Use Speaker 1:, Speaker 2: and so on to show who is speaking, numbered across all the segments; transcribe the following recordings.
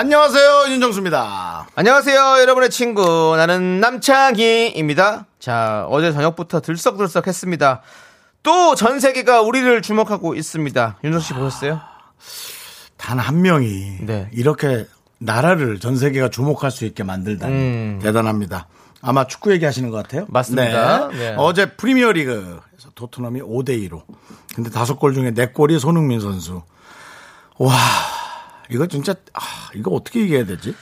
Speaker 1: 안녕하세요 윤정수입니다.
Speaker 2: 안녕하세요, 여러분의 친구. 나는 남창희입니다. 자, 어제 저녁부터 들썩들썩 했습니다. 또 전 세계가 우리를 주목하고 있습니다. 윤정 씨 보셨어요?
Speaker 1: 단 한 명이
Speaker 2: 네.
Speaker 1: 이렇게 나라를 전 세계가 주목할 수 있게 만들다니
Speaker 2: 음.
Speaker 1: 대단합니다. 아마 축구 얘기하시는 것 같아요.
Speaker 2: 맞습니다.
Speaker 1: 네.
Speaker 2: 네.
Speaker 1: 어제 프리미어 리그에서 토트넘이 5대 2로. 근데 다섯 골 중에 네 골이 손흥민 선수. 와, 이거 진짜 아, 이거 어떻게 얘기해야 되지?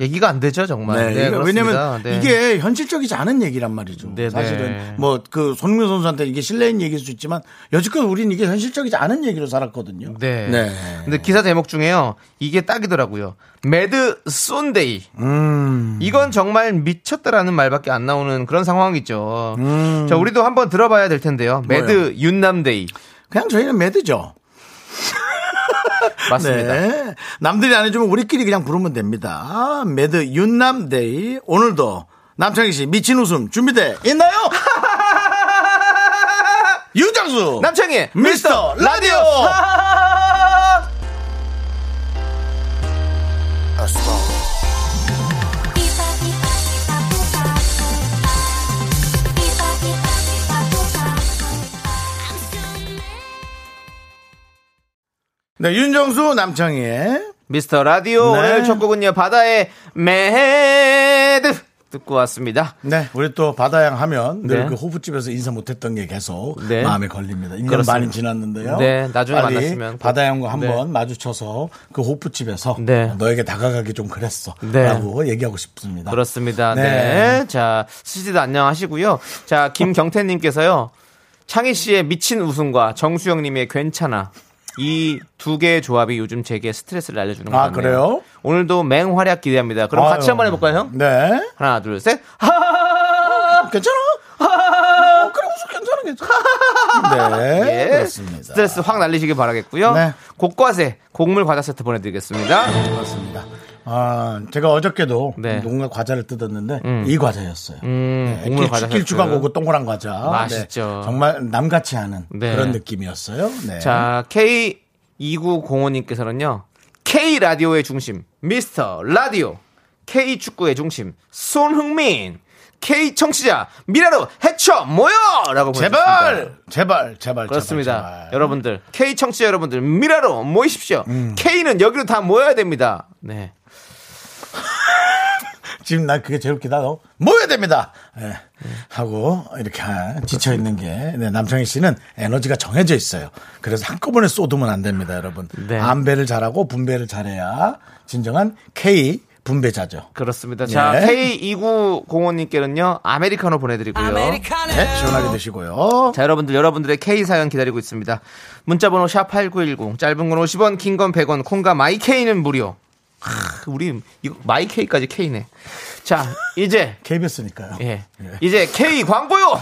Speaker 2: 얘기가 안 되죠, 정말.
Speaker 1: 네,
Speaker 2: 그렇습니다.
Speaker 1: 왜냐면
Speaker 2: 네.
Speaker 1: 이게 현실적이지 않은 얘기란 말이죠.
Speaker 2: 네,
Speaker 1: 사실은
Speaker 2: 네.
Speaker 1: 뭐그 손흥민 선수한테 이게 실례인 얘기일 수 있지만 여지껏 우리는 이게 현실적이지 않은 얘기로 살았거든요.
Speaker 2: 네.
Speaker 1: 네.
Speaker 2: 근데 기사 제목 중에요. 이게 딱이더라고요. Mad Sonday.
Speaker 1: 음.
Speaker 2: 이건 정말 미쳤다라는 말밖에 안 나오는 그런 상황이죠.
Speaker 1: 음.
Speaker 2: 자, 우리도 한번 들어봐야 될 텐데요. Mad 윤남day.
Speaker 1: 그냥 저희는 mad죠.
Speaker 2: 맞습니다.
Speaker 1: 네. 남들이 안 해주면 우리끼리 그냥 부르면 됩니다. Mad 윤남day. 오늘도 남창희 씨 미친 웃음 준비돼 있나요? 윤정수
Speaker 2: 남창희
Speaker 1: 미스터 라디오. 네, 윤정수 남창희의
Speaker 2: 미스터 라디오
Speaker 1: 네.
Speaker 2: 오늘 첫 곡은요 바다의 Mad 듣고 왔습니다.
Speaker 1: 네, 우리 또 바다양 하면 늘
Speaker 2: 네.
Speaker 1: 그 호프집에서 인사 못했던 게 계속
Speaker 2: 네.
Speaker 1: 마음에 걸립니다. 1년
Speaker 2: 그렇습니다.
Speaker 1: 많이 지났는데요.
Speaker 2: 네, 나중에 만났으면 꼭.
Speaker 1: 바다양과 한번
Speaker 2: 네.
Speaker 1: 마주쳐서 그 호프집에서
Speaker 2: 네.
Speaker 1: 너에게 다가가기 좀 그랬어.
Speaker 2: 네.
Speaker 1: 라고 얘기하고 싶습니다.
Speaker 2: 그렇습니다.
Speaker 1: 네.
Speaker 2: 네. 자, 스시도 안녕하시고요. 자, 김경태님께서요. 창희 씨의 미친 웃음과 정수영님의 괜찮아. 이 두 개의 조합이 요즘 제게 스트레스를 날려주는 것
Speaker 1: 아,
Speaker 2: 같네요.
Speaker 1: 그래요?
Speaker 2: 오늘도 맹활약 기대합니다. 그럼 같이
Speaker 1: 아유.
Speaker 2: 한번 해볼까요, 형?
Speaker 1: 네.
Speaker 2: 하나, 둘, 셋. 하하하하!
Speaker 1: 괜찮아? 어, 그래, 웃어, 괜찮아, 괜찮아. 네.
Speaker 2: 예.
Speaker 1: 그렇습니다.
Speaker 2: 스트레스 확 날리시길 바라겠고요.
Speaker 1: 네.
Speaker 2: 곡과세, 곡물 과자 세트 보내드리겠습니다.
Speaker 1: 그렇습니다. 아, 제가 어저께도
Speaker 2: 네.
Speaker 1: 뭔가 과자를 뜯었는데 이 과자였어요.
Speaker 2: 음,
Speaker 1: 네,
Speaker 2: 과자
Speaker 1: 길쭉하고. 그 동그란 과자.
Speaker 2: 맛있죠.
Speaker 1: 네, 정말 남같이 하는
Speaker 2: 네.
Speaker 1: 그런 느낌이었어요. 네.
Speaker 2: 자, K2905님께서는요, K 라디오의 중심, 미스터 라디오, K 축구의 중심, 손흥민, K 청취자, 미라로 해쳐 모여! 라고 보내주셨습니다.
Speaker 1: 제발, 제발, 제발,
Speaker 2: 그렇습니다.
Speaker 1: 제발, 제발.
Speaker 2: 여러분들, K 청취자 여러분들, 미라로 모이십시오.
Speaker 1: 음.
Speaker 2: K는 여기로 다 모여야 됩니다. 네.
Speaker 1: 지금 나 그게 제일 웃기다. 너 모여야 됩니다. 예. 하고 이렇게 지쳐 있는 게 네, 남창희 씨는 에너지가 정해져 있어요. 그래서 한꺼번에 쏟으면 안 됩니다, 여러분.
Speaker 2: 네.
Speaker 1: 안배를 잘하고 분배를 잘해야 진정한 K 분배자죠.
Speaker 2: 그렇습니다. 자,
Speaker 1: 네.
Speaker 2: K2905님께는요, 아메리카노 보내드리고요.
Speaker 1: 네, 시원하게 드시고요.
Speaker 2: 자, 여러분들, 여러분들의 K 사연 기다리고 있습니다. 문자번호 샵8910, 짧은 건 50원, 긴 건 100원, 콩과 마이케이는 무료. 하, 우리, 이거 마이케이까지 K네. 자, 이제,
Speaker 1: KBS니까요.
Speaker 2: 예. 이제 K 광고요!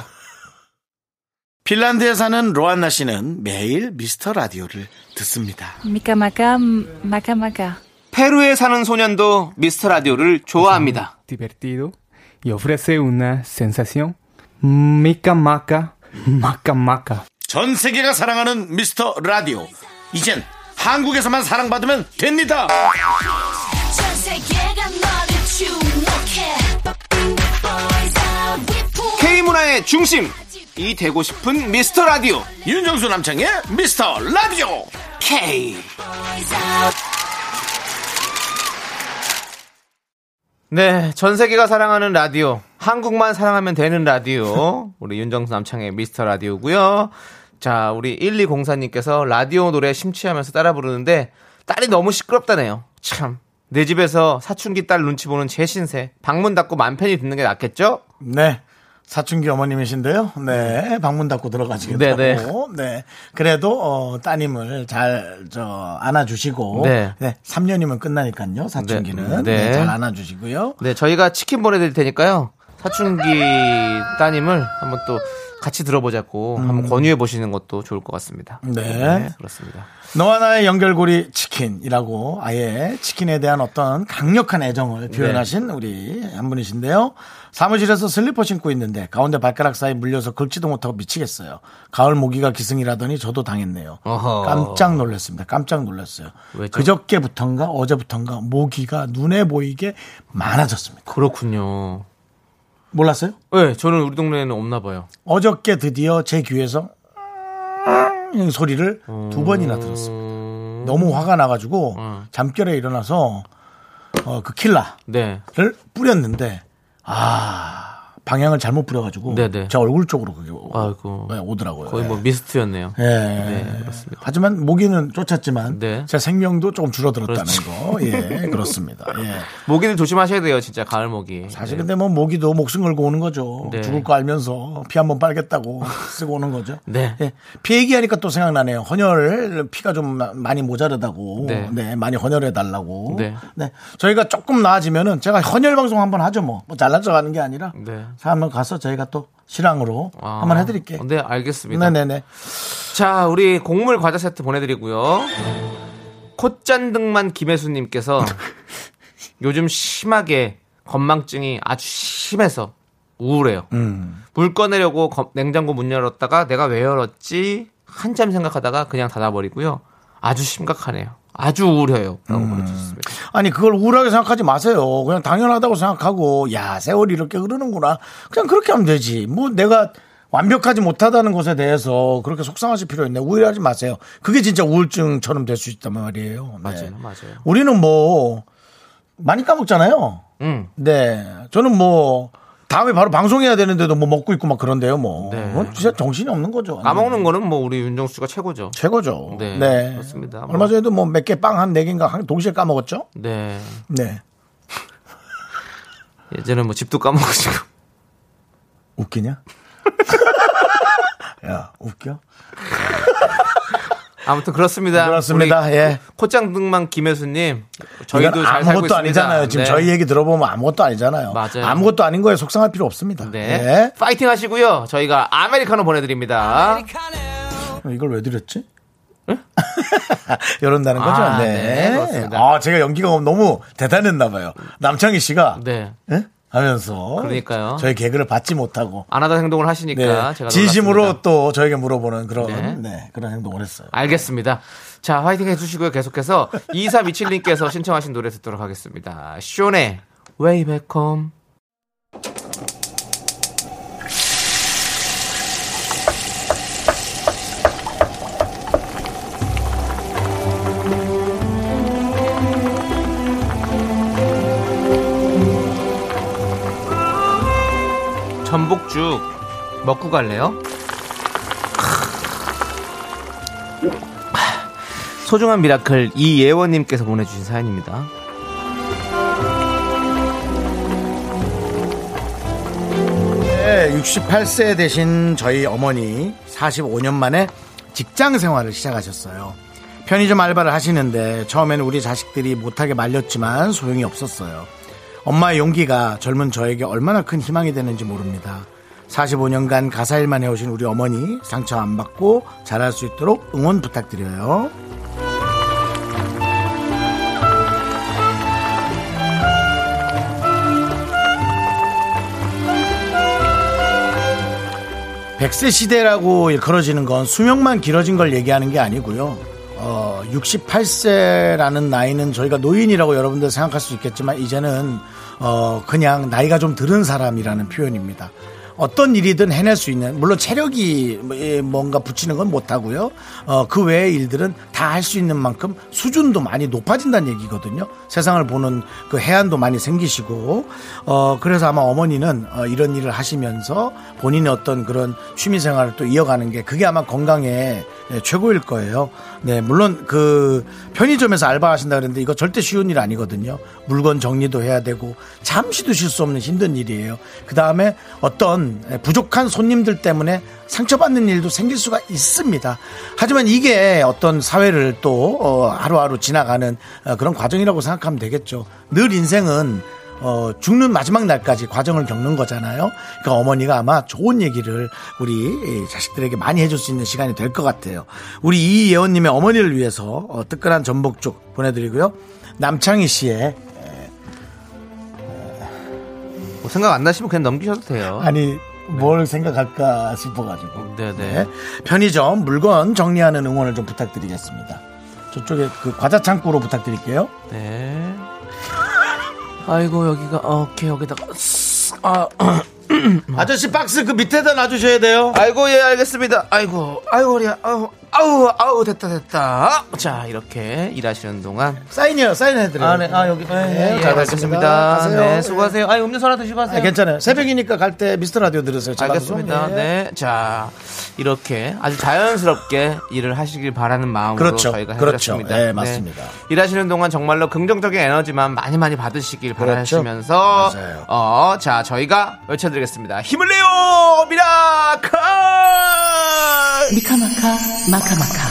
Speaker 1: 핀란드에 사는 로안나 씨는 매일 미스터 라디오를 듣습니다.
Speaker 3: Maca maca.
Speaker 2: 페루에 사는 소년도 미스터 라디오를 좋아합니다.
Speaker 4: divertido y ofrece una sensación maca maca.
Speaker 1: 전 세계가 사랑하는 미스터 라디오. 이젠 한국에서만 사랑받으면 됩니다.
Speaker 2: K 문화의 중심! 이 되고 싶은 미스터 라디오!
Speaker 1: 윤정수 남창의 미스터 라디오.
Speaker 2: K! 네, 전 세계가 사랑하는 라디오. 한국만 사랑하면 되는 라디오. 우리 윤정수 남창의 미스터 라디오고요. 자, 우리 1204님께서 라디오 노래 심취하면서 따라 부르는데 딸이 너무 시끄럽다네요. 참. 내 집에서 사춘기 딸 눈치 보는 제 신세. 방문 닫고 맘 편히 듣는 게 낫겠죠?
Speaker 1: 네. 사춘기 어머님이신데요. 네, 방문 닫고 들어가시겠다고.
Speaker 2: 네,
Speaker 1: 네,
Speaker 2: 네.
Speaker 1: 그래도 어, 따님을 잘 저 안아주시고.
Speaker 2: 네.
Speaker 1: 네. 3년이면 끝나니까요. 사춘기는
Speaker 2: 네.
Speaker 1: 네,
Speaker 2: 네.
Speaker 1: 잘 안아주시고요.
Speaker 2: 네, 저희가 치킨 보내드릴 테니까요. 사춘기 따님을 한번 또 같이 들어보자고 한번 권유해 보시는 것도 좋을 것 같습니다.
Speaker 1: 음. 네.
Speaker 2: 그렇습니다.
Speaker 1: 너와 나의 연결고리 치킨이라고 아예 치킨에 대한 어떤 강력한 애정을 표현하신 우리 한 분이신데요. 사무실에서 슬리퍼 신고 있는데 가운데 발가락 사이 물려서 긁지도 못하고 미치겠어요. 가을 모기가 기승이라더니 저도 당했네요.
Speaker 2: 어허.
Speaker 1: 깜짝 놀랐습니다. 깜짝 놀랐어요.
Speaker 2: 왜죠?
Speaker 1: 그저께부턴가 어제부턴가 모기가 눈에 보이게 많아졌습니다.
Speaker 2: 그렇군요.
Speaker 1: 몰랐어요?
Speaker 2: 네, 저는 우리 동네에는 없나 봐요.
Speaker 1: 어저께 드디어 제 귀에서 음 소리를 두 번이나 들었습니다.
Speaker 2: 음,
Speaker 1: 너무 화가 나가지고
Speaker 2: 음.
Speaker 1: 잠결에 일어나서 어, 그 킬라를
Speaker 2: 네.
Speaker 1: 뿌렸는데 아 방향을 잘못 뿌려가지고
Speaker 2: 네네.
Speaker 1: 제 얼굴 쪽으로 그게 오-
Speaker 2: 아이고.
Speaker 1: 네, 오더라고요.
Speaker 2: 거의 뭐
Speaker 1: 예.
Speaker 2: 미스트였네요.
Speaker 1: 예.
Speaker 2: 네, 그렇습니다.
Speaker 1: 하지만 모기는 쫓았지만
Speaker 2: 네.
Speaker 1: 제 생명도 조금 줄어들었다는
Speaker 2: 그렇죠.
Speaker 1: 거. 예, 그렇습니다. 예.
Speaker 2: 모기들 조심하셔야 돼요, 진짜 가을 모기.
Speaker 1: 사실
Speaker 2: 네.
Speaker 1: 근데 뭐 모기도 목숨 걸고 오는 거죠.
Speaker 2: 네.
Speaker 1: 죽을 거 알면서 피 한번 빨겠다고 쓰고 오는 거죠.
Speaker 2: 네.
Speaker 1: 예. 피 얘기하니까 또 생각나네요. 헌혈 피가 좀 마- 많이 모자르다고.
Speaker 2: 네.
Speaker 1: 네. 많이 헌혈해 달라고.
Speaker 2: 네.
Speaker 1: 저희가 조금 나아지면은 제가 헌혈 방송 한번 하죠 뭐. 뭐 잘난 척 하는 게 아니라.
Speaker 2: 네.
Speaker 1: 자, 한번 가서 저희가 또 실황으로
Speaker 2: 아,
Speaker 1: 한번 해드릴게요.
Speaker 2: 네, 알겠습니다.
Speaker 1: 네네네.
Speaker 2: 자, 우리 곡물 과자 세트 보내드리고요. 콧잔등만 김혜수님께서 요즘 심하게 건망증이 아주 심해서 우울해요.
Speaker 1: 음.
Speaker 2: 물 꺼내려고 거- 냉장고 문 열었다가 내가 왜 열었지? 한참 생각하다가 그냥 닫아버리고요. 아주 심각하네요. 아주 우울해요. 라고
Speaker 1: 음.
Speaker 2: 보내주셨습니다.
Speaker 1: 아니 그걸 우울하게 생각하지 마세요. 그냥 당연하다고 생각하고 야 세월이 이렇게 흐르는구나. 그냥 그렇게 하면 되지. 뭐 내가 완벽하지 못하다는 것에 대해서 그렇게 속상하실 필요 있네. 우울하지 마세요. 그게 진짜 우울증처럼 될 수 있단 말이에요. 네.
Speaker 2: 맞아요, 맞아요.
Speaker 1: 우리는 뭐 많이 까먹잖아요.
Speaker 2: 음.
Speaker 1: 네, 저는 뭐 다음에 바로 방송해야 되는데도 뭐 먹고 있고 막 그런데요. 뭐
Speaker 2: 네.
Speaker 1: 그건 진짜 정신이 없는 거죠.
Speaker 2: 까먹는 거는 뭐 우리 윤정수 씨가 최고죠.
Speaker 1: 최고죠.
Speaker 2: 네,
Speaker 1: 네,
Speaker 2: 그렇습니다. 뭐.
Speaker 1: 얼마 전에도 뭐 몇 개 빵 한 네 개인가 한- 동시에 까먹었죠.
Speaker 2: 네.
Speaker 1: 네.
Speaker 2: 예전에 뭐 집도 까먹으시고.
Speaker 1: 웃기냐? 야, 웃겨?
Speaker 2: 아무튼 그렇습니다.
Speaker 1: 그렇습니다. 예.
Speaker 2: 콧장등만 김혜수님, 저희도
Speaker 1: 이건
Speaker 2: 잘 살고
Speaker 1: 아무것도. 아니잖아요. 지금
Speaker 2: 네.
Speaker 1: 저희 얘기 들어보면 아무것도 아니잖아요.
Speaker 2: 맞아요.
Speaker 1: 아무것도 아닌 거에 속상할 필요 없습니다.
Speaker 2: 네.
Speaker 1: 예.
Speaker 2: 파이팅 하시고요. 저희가 아메리카노 보내드립니다.
Speaker 1: 이걸 왜 드렸지? 이런다는 거죠.
Speaker 2: 아,
Speaker 1: 네.
Speaker 2: 네.
Speaker 1: 아, 제가 연기가 너무 대단했나 봐요. 남창희 씨가
Speaker 2: 네.
Speaker 1: 예? 하면서
Speaker 2: 그러니까요.
Speaker 1: 저희 개그를 받지 못하고
Speaker 2: 안 하던 행동을 하시니까
Speaker 1: 네.
Speaker 2: 제가
Speaker 1: 진심으로
Speaker 2: 놀랐습니다.
Speaker 1: 또 저에게 물어보는 그런
Speaker 2: 네.
Speaker 1: 네, 그런 행동을 했어요.
Speaker 2: 알겠습니다. 자, 화이팅 해주시고요. 계속해서 2327님께서 신청하신 노래 듣도록 하겠습니다. 쇼네, Way Back Home. 전복죽 먹고 갈래요? 소중한 miracle 이예원님께서 보내주신 사연입니다.
Speaker 1: 네, 68세 되신 저희 어머니 45년 만에 직장 생활을 시작하셨어요. 편의점 알바를 하시는데 처음에는 우리 자식들이 못하게 말렸지만 소용이 없었어요. 엄마의 용기가 젊은 저에게 얼마나 큰 희망이 되는지 모릅니다. 45년간 가사 일만 해오신 우리 어머니 상처 안 받고 잘할 수 있도록 응원 부탁드려요. 백세 시대라고 일컬어지는 건 수명만 길어진 걸 얘기하는 게 아니고요. 어, 68세라는 나이는 저희가 노인이라고 여러분들 생각할 수 있겠지만 이제는 어, 그냥 나이가 좀 들은 사람이라는 표현입니다. 어떤 일이든 해낼 수 있는 물론 체력이 뭐, 예, 뭔가 붙이는 건 못하고요. 어, 그 외의 일들은 다 할 수 있는 만큼 수준도 많이 높아진다는 얘기거든요. 세상을 보는 그 해안도 많이 생기시고 어, 그래서 아마 어머니는 어, 이런 일을 하시면서 본인의 어떤 그런 취미 생활을 또 이어가는 게 그게 아마 건강에 네, 최고일 거예요. 네, 물론 그 편의점에서 알바하신다 그랬는데 이거 절대 쉬운 일 아니거든요. 물건 정리도 해야 되고 잠시도 쉴 수 없는 힘든 일이에요. 그 다음에 어떤 부족한 손님들 때문에 상처받는 일도 생길 수가 있습니다. 하지만 이게 어떤 사회를 또 어, 하루하루 지나가는 어, 그런 과정이라고 생각하면 되겠죠. 늘 인생은 어, 죽는 마지막 날까지 과정을 겪는 거잖아요. 그러니까 어머니가 아마 좋은 얘기를 우리 이 자식들에게 많이 해줄 수 있는 시간이 될 것 같아요. 우리 이예원님의 어머니를 위해서 어, 뜨끈한 전복죽 보내드리고요. 남창희 씨의
Speaker 2: 뭐 생각 안 나시면 그냥 넘기셔도 돼요.
Speaker 1: 아니 뭘 생각할까 싶어가지고
Speaker 2: 네네.
Speaker 1: 네. 편의점 물건 정리하는 응원을 좀 부탁드리겠습니다. 저쪽에 그 과자 창고로 부탁드릴게요.
Speaker 2: 네. 아이고 여기가 어, 오케이 여기다가 쓱, 아,
Speaker 1: 아저씨 박스 그 밑에다 놔주셔야 돼요.
Speaker 2: 아이고 예 알겠습니다. 아이고 아이고 우리야 아우 아우 아우 됐다 됐다. 자 이렇게 일하시는 동안
Speaker 1: 사인이요, 사인 해드려요.
Speaker 2: 아, 네. 아, 여기. 네, 예,
Speaker 1: 잘.
Speaker 2: 알겠습니다.
Speaker 1: 가세요.
Speaker 2: 네, 수고하세요. 아, 음료수 하나 드시고 하세요.
Speaker 1: 아, 괜찮아요. 새벽이니까 갈 때 미스터 라디오 들으세요.
Speaker 2: 알겠습니다.
Speaker 1: 좀. 예.
Speaker 2: 네. 자, 이렇게 아주 자연스럽게 일을 하시길 바라는 마음으로
Speaker 1: 그렇죠.
Speaker 2: 저희가
Speaker 1: 그렇죠.
Speaker 2: 해드렸습니다.
Speaker 1: 네, 맞습니다.
Speaker 2: 일하시는 동안 정말로 긍정적인 에너지만 많이 많이 받으시길
Speaker 1: 그렇죠.
Speaker 2: 바라시면서. 어, 자, 저희가 외쳐드리겠습니다. 힘을 내요! Miracle!
Speaker 3: 미카마카 마카마카.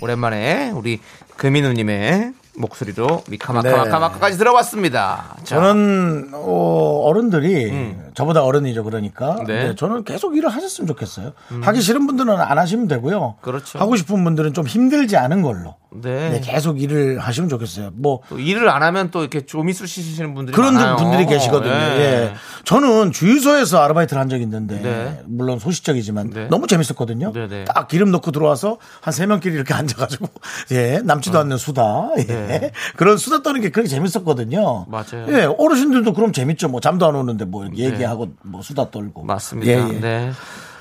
Speaker 2: 오랜만에 우리 금인우님의 목소리로 미카마카
Speaker 1: 네.
Speaker 2: 마카마카까지 들어봤습니다. 자,
Speaker 1: 저는 어, 른들이 저보다 어른이죠 그러니까
Speaker 2: 음. 네. 음.
Speaker 1: 네, 저는 계속 일을 하셨으면 좋겠어요. 하기 싫은 분들은 안 하시면 되고요.
Speaker 2: 그렇죠.
Speaker 1: 하고 싶은 분들은 좀 힘들지 않은 걸로
Speaker 2: 네.
Speaker 1: 네, 계속 일을 하시면 좋겠어요. 뭐
Speaker 2: 또 일을 안 하면 또 이렇게 좀 있으시는 분들이
Speaker 1: 그런
Speaker 2: 많아요.
Speaker 1: 분들이 계시거든요.
Speaker 2: 예.
Speaker 1: 예. 저는 주유소에서 아르바이트를 한 적이 있는데
Speaker 2: 네.
Speaker 1: 물론 소시적이지만
Speaker 2: 네.
Speaker 1: 너무 재밌었거든요.
Speaker 2: 네, 네.
Speaker 1: 딱 기름 넣고 들어와서 한 세 명끼리 이렇게 앉아가지고 예 남지도 않는 수다 예.
Speaker 2: 네.
Speaker 1: 그런 수다 떠는 게 그렇게 재밌었거든요.
Speaker 2: 맞아요.
Speaker 1: 예 어르신들도 그럼 재밌죠. 뭐 잠도 안 오는데 뭐 이렇게 얘기하고 뭐 수다 떨고
Speaker 2: 맞습니다.
Speaker 1: 예, 예.
Speaker 2: 네.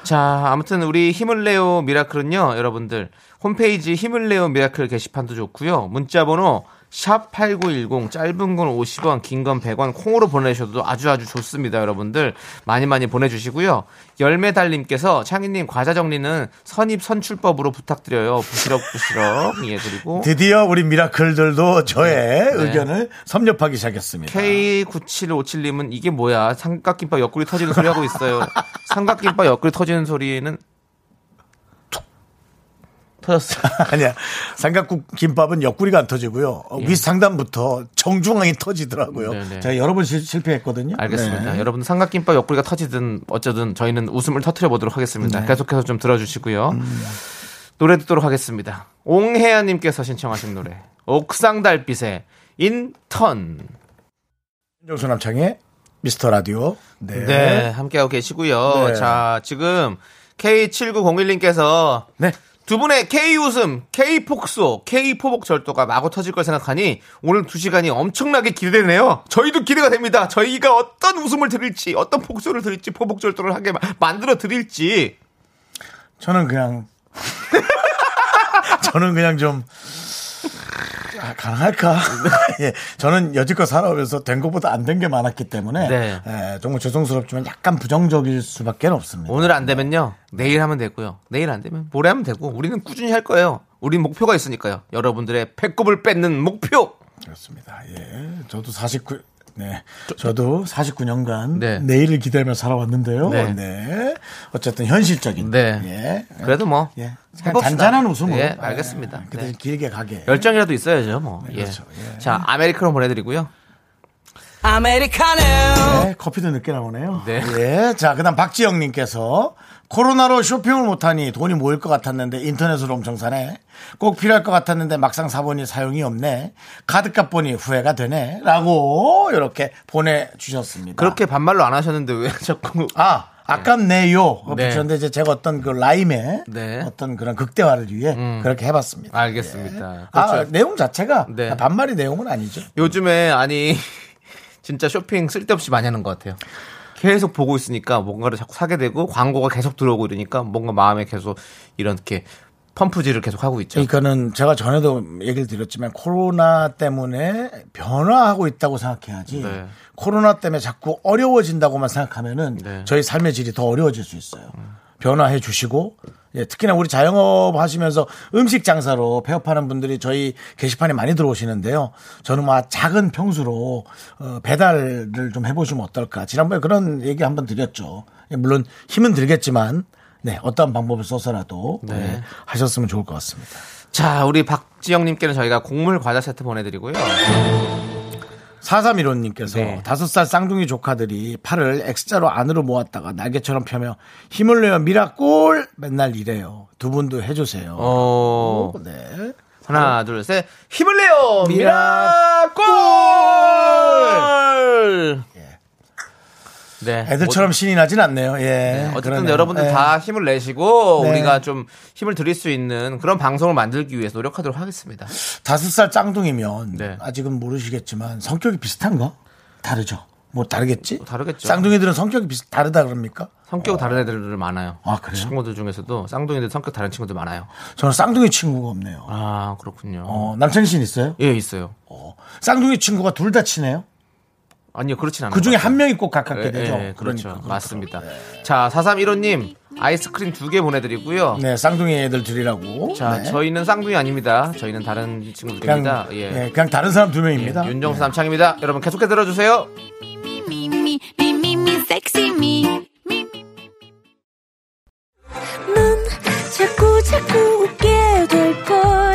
Speaker 2: 자, 아무튼 우리 힘을 내요 miracle은요, 여러분들 홈페이지 힘을 내요 miracle 게시판도 좋고요. 문자 번호 샵 8910 짧은 건 50원, 긴 건 100원 콩으로 보내셔도 아주 아주 좋습니다, 여러분들. 많이 많이 보내 주시고요. 열매달님께서 창희님 과자 정리는 선입 선출법으로 부탁드려요. 부시럭부시럭. 예, 그리고
Speaker 1: 드디어 우리 miracle들도 저의
Speaker 2: 네.
Speaker 1: 의견을 섭렵하기 시작했습니다.
Speaker 2: K9757님은 이게 뭐야? 삼각김밥 옆구리 터지는 소리 하고 있어요. 삼각김밥 옆구리 터지는 소리는 툭 터졌어요.
Speaker 1: 아니야. 삼각국 김밥은 옆구리가 안 터지고요. 어, 윗상단부터 정중앙이 터지더라고요.
Speaker 2: 예. 네네.
Speaker 1: 제가 여러 번 실- 실패했거든요.
Speaker 2: 알겠습니다.
Speaker 1: 네.
Speaker 2: 여러분 삼각김밥 옆구리가 터지든 어쩌든 저희는 웃음을 터트려 보도록 하겠습니다.
Speaker 1: 네.
Speaker 2: 계속해서 좀 들어주시고요.
Speaker 1: 음.
Speaker 2: 노래 듣도록 하겠습니다. 옹혜아님께서 신청하신 노래 옥상 달빛의 인턴.
Speaker 1: 윤정수 남창의 미스터 라디오. 네.
Speaker 2: 네, 함께하고 계시고요.
Speaker 1: 네.
Speaker 2: 자, 지금 K7901님께서
Speaker 1: 네.
Speaker 2: 두 분의 K 웃음, K 폭소, K 포복 절도가 마구 터질 걸 생각하니 오늘 두 시간이 엄청나게 기대되네요. 저희도 기대가 됩니다. 저희가 어떤 웃음을 드릴지, 어떤 폭소를 드릴지, 포복 절도를 하게 마- 만들어 드릴지.
Speaker 1: 저는 그냥 저는 그냥 좀 아, 가능할까? 예, 저는 여지껏 살아오면서 된 것보다 안 된 게 많았기 때문에
Speaker 2: 네.
Speaker 1: 예, 정말 죄송스럽지만 약간 부정적일 수밖에 없습니다.
Speaker 2: 오늘 안 되면요. 내일 하면 되고요. 내일 안 되면 모레 하면 되고 우리는 꾸준히 할 거예요. 우린 목표가 있으니까요. 여러분들의 배꼽을 뺏는 목표.
Speaker 1: 그렇습니다. 예, 저도 49 네, 저도 49년간
Speaker 2: 네.
Speaker 1: 내일을 기다리며 살아왔는데요.
Speaker 2: 네.
Speaker 1: 네. 어쨌든 현실적인.
Speaker 2: 네.
Speaker 1: 예.
Speaker 2: 그래도 뭐
Speaker 1: 예. 잔잔한 웃음으로.
Speaker 2: 예, 알겠습니다.
Speaker 1: 예, 그때
Speaker 2: 네.
Speaker 1: 길게 가게.
Speaker 2: 열정이라도 있어야죠, 뭐. 예.
Speaker 1: 그렇죠. 예.
Speaker 2: 자, 아메리카노 보내드리고요.
Speaker 1: 네, 커피도 늦게 나오네요.
Speaker 2: 네.
Speaker 1: 예. 자, 그 다음 박지영 님께서 코로나로 쇼핑을 못하니 돈이 모일 것 같았는데 인터넷으로 엄청 사네. 꼭 필요할 것 같았는데 막상 사보니 사용이 없네. 카드값 보니 후회가 되네. 라고 이렇게 보내주셨습니다.
Speaker 2: 그렇게 반말로 안 하셨는데 왜 자꾸.
Speaker 1: 아, 아깝네요.
Speaker 2: 네.
Speaker 1: 붙였는데 이제 제가 어떤 그 라임의
Speaker 2: 네. 음.
Speaker 1: 어떤 그런 극대화를 위해 그렇게 해봤습니다.
Speaker 2: 알겠습니다.
Speaker 1: 아,
Speaker 2: 그렇죠.
Speaker 1: 내용 자체가
Speaker 2: 네.
Speaker 1: 반말이 내용은 아니죠.
Speaker 2: 요즘에, 아니, 진짜 쇼핑 쓸데없이 많이 하는 것 같아요. 계속 보고 있으니까 뭔가를 자꾸 사게 되고 광고가 계속 들어오고 이러니까 뭔가 마음에 계속 이렇게 펌프질을 계속 하고 있죠.
Speaker 1: 그러니까는 제가 전에도 얘기를 드렸지만 코로나 때문에 변화하고 있다고 생각해야지
Speaker 2: 네.
Speaker 1: 코로나 때문에 자꾸 어려워진다고만 생각하면은
Speaker 2: 네.
Speaker 1: 저희 삶의 질이 더 어려워질 수 있어요. 변화해 주시고 예, 특히나 우리 자영업 하시면서 음식 장사로 폐업하는 분들이 저희 게시판에 많이 들어오시는데요. 저는 막 작은 평수로 어, 배달을 좀 해보시면 어떨까. 지난번에 그런 얘기 한번 드렸죠. 예, 물론 힘은 들겠지만 네, 어떠한 방법을 써서라도 예, 하셨으면 좋을 것 같습니다.
Speaker 2: 자, 우리 박지영님께는 저희가 곡물 과자 세트 보내드리고요.
Speaker 1: 4315님께서
Speaker 2: 네.
Speaker 1: 다섯 살 쌍둥이 조카들이 팔을 X자로 안으로 모았다가 날개처럼 펴며 힘을 내어 미라골 맨날 이래요. 두 분도 해주세요.
Speaker 2: 어,
Speaker 1: 네.
Speaker 2: 하나, 둘, 셋. 힘을 내요! 미라골! 네.
Speaker 1: 애들처럼 신이 나진 않네요. 예.
Speaker 2: 네, 어쨌든
Speaker 1: 그러네요.
Speaker 2: 여러분들
Speaker 1: 예.
Speaker 2: 다 힘을 내시고
Speaker 1: 네.
Speaker 2: 우리가 좀 힘을 드릴 수 있는 그런 방송을 만들기 위해서 노력하도록 하겠습니다.
Speaker 1: 다섯 살 짱둥이면
Speaker 2: 네.
Speaker 1: 아직은 모르시겠지만 성격이 비슷한가? 다르죠. 뭐 다르겠지?
Speaker 2: 다르겠죠.
Speaker 1: 쌍둥이들은 성격이 비슷 다르다 그럽니까?
Speaker 2: 성격 다른 애들 많아요.
Speaker 1: 아, 그래요?
Speaker 2: 친구들 중에서도 쌍둥이들 성격 다른 친구들 많아요.
Speaker 1: 저는 쌍둥이 친구가 없네요.
Speaker 2: 아 그렇군요.
Speaker 1: 어, 씨는 있어요?
Speaker 2: 예 있어요.
Speaker 1: 어, 쌍둥이 친구가 둘 다 친해요?
Speaker 2: 아니요 그렇진 않아요.
Speaker 1: 그 중에 한 명이 꼭 가깝게
Speaker 2: 예,
Speaker 1: 되죠.
Speaker 2: 예, 그렇죠.
Speaker 1: 그러니까
Speaker 2: 맞습니다. 자 4315님 아이스크림 두 개 보내드리고요.
Speaker 1: 네, 쌍둥이 애들 드리라고.
Speaker 2: 자
Speaker 1: 네.
Speaker 2: 저희는 쌍둥이 아닙니다. 저희는 다른
Speaker 1: 그냥,
Speaker 2: 친구들입니다. 예.
Speaker 1: 예, 그냥 다른 사람 두 명입니다.
Speaker 2: 예, 윤정수 남창입니다. 여러분 계속해 들어주세요.
Speaker 5: 자꾸 자꾸 웃게 될 거야.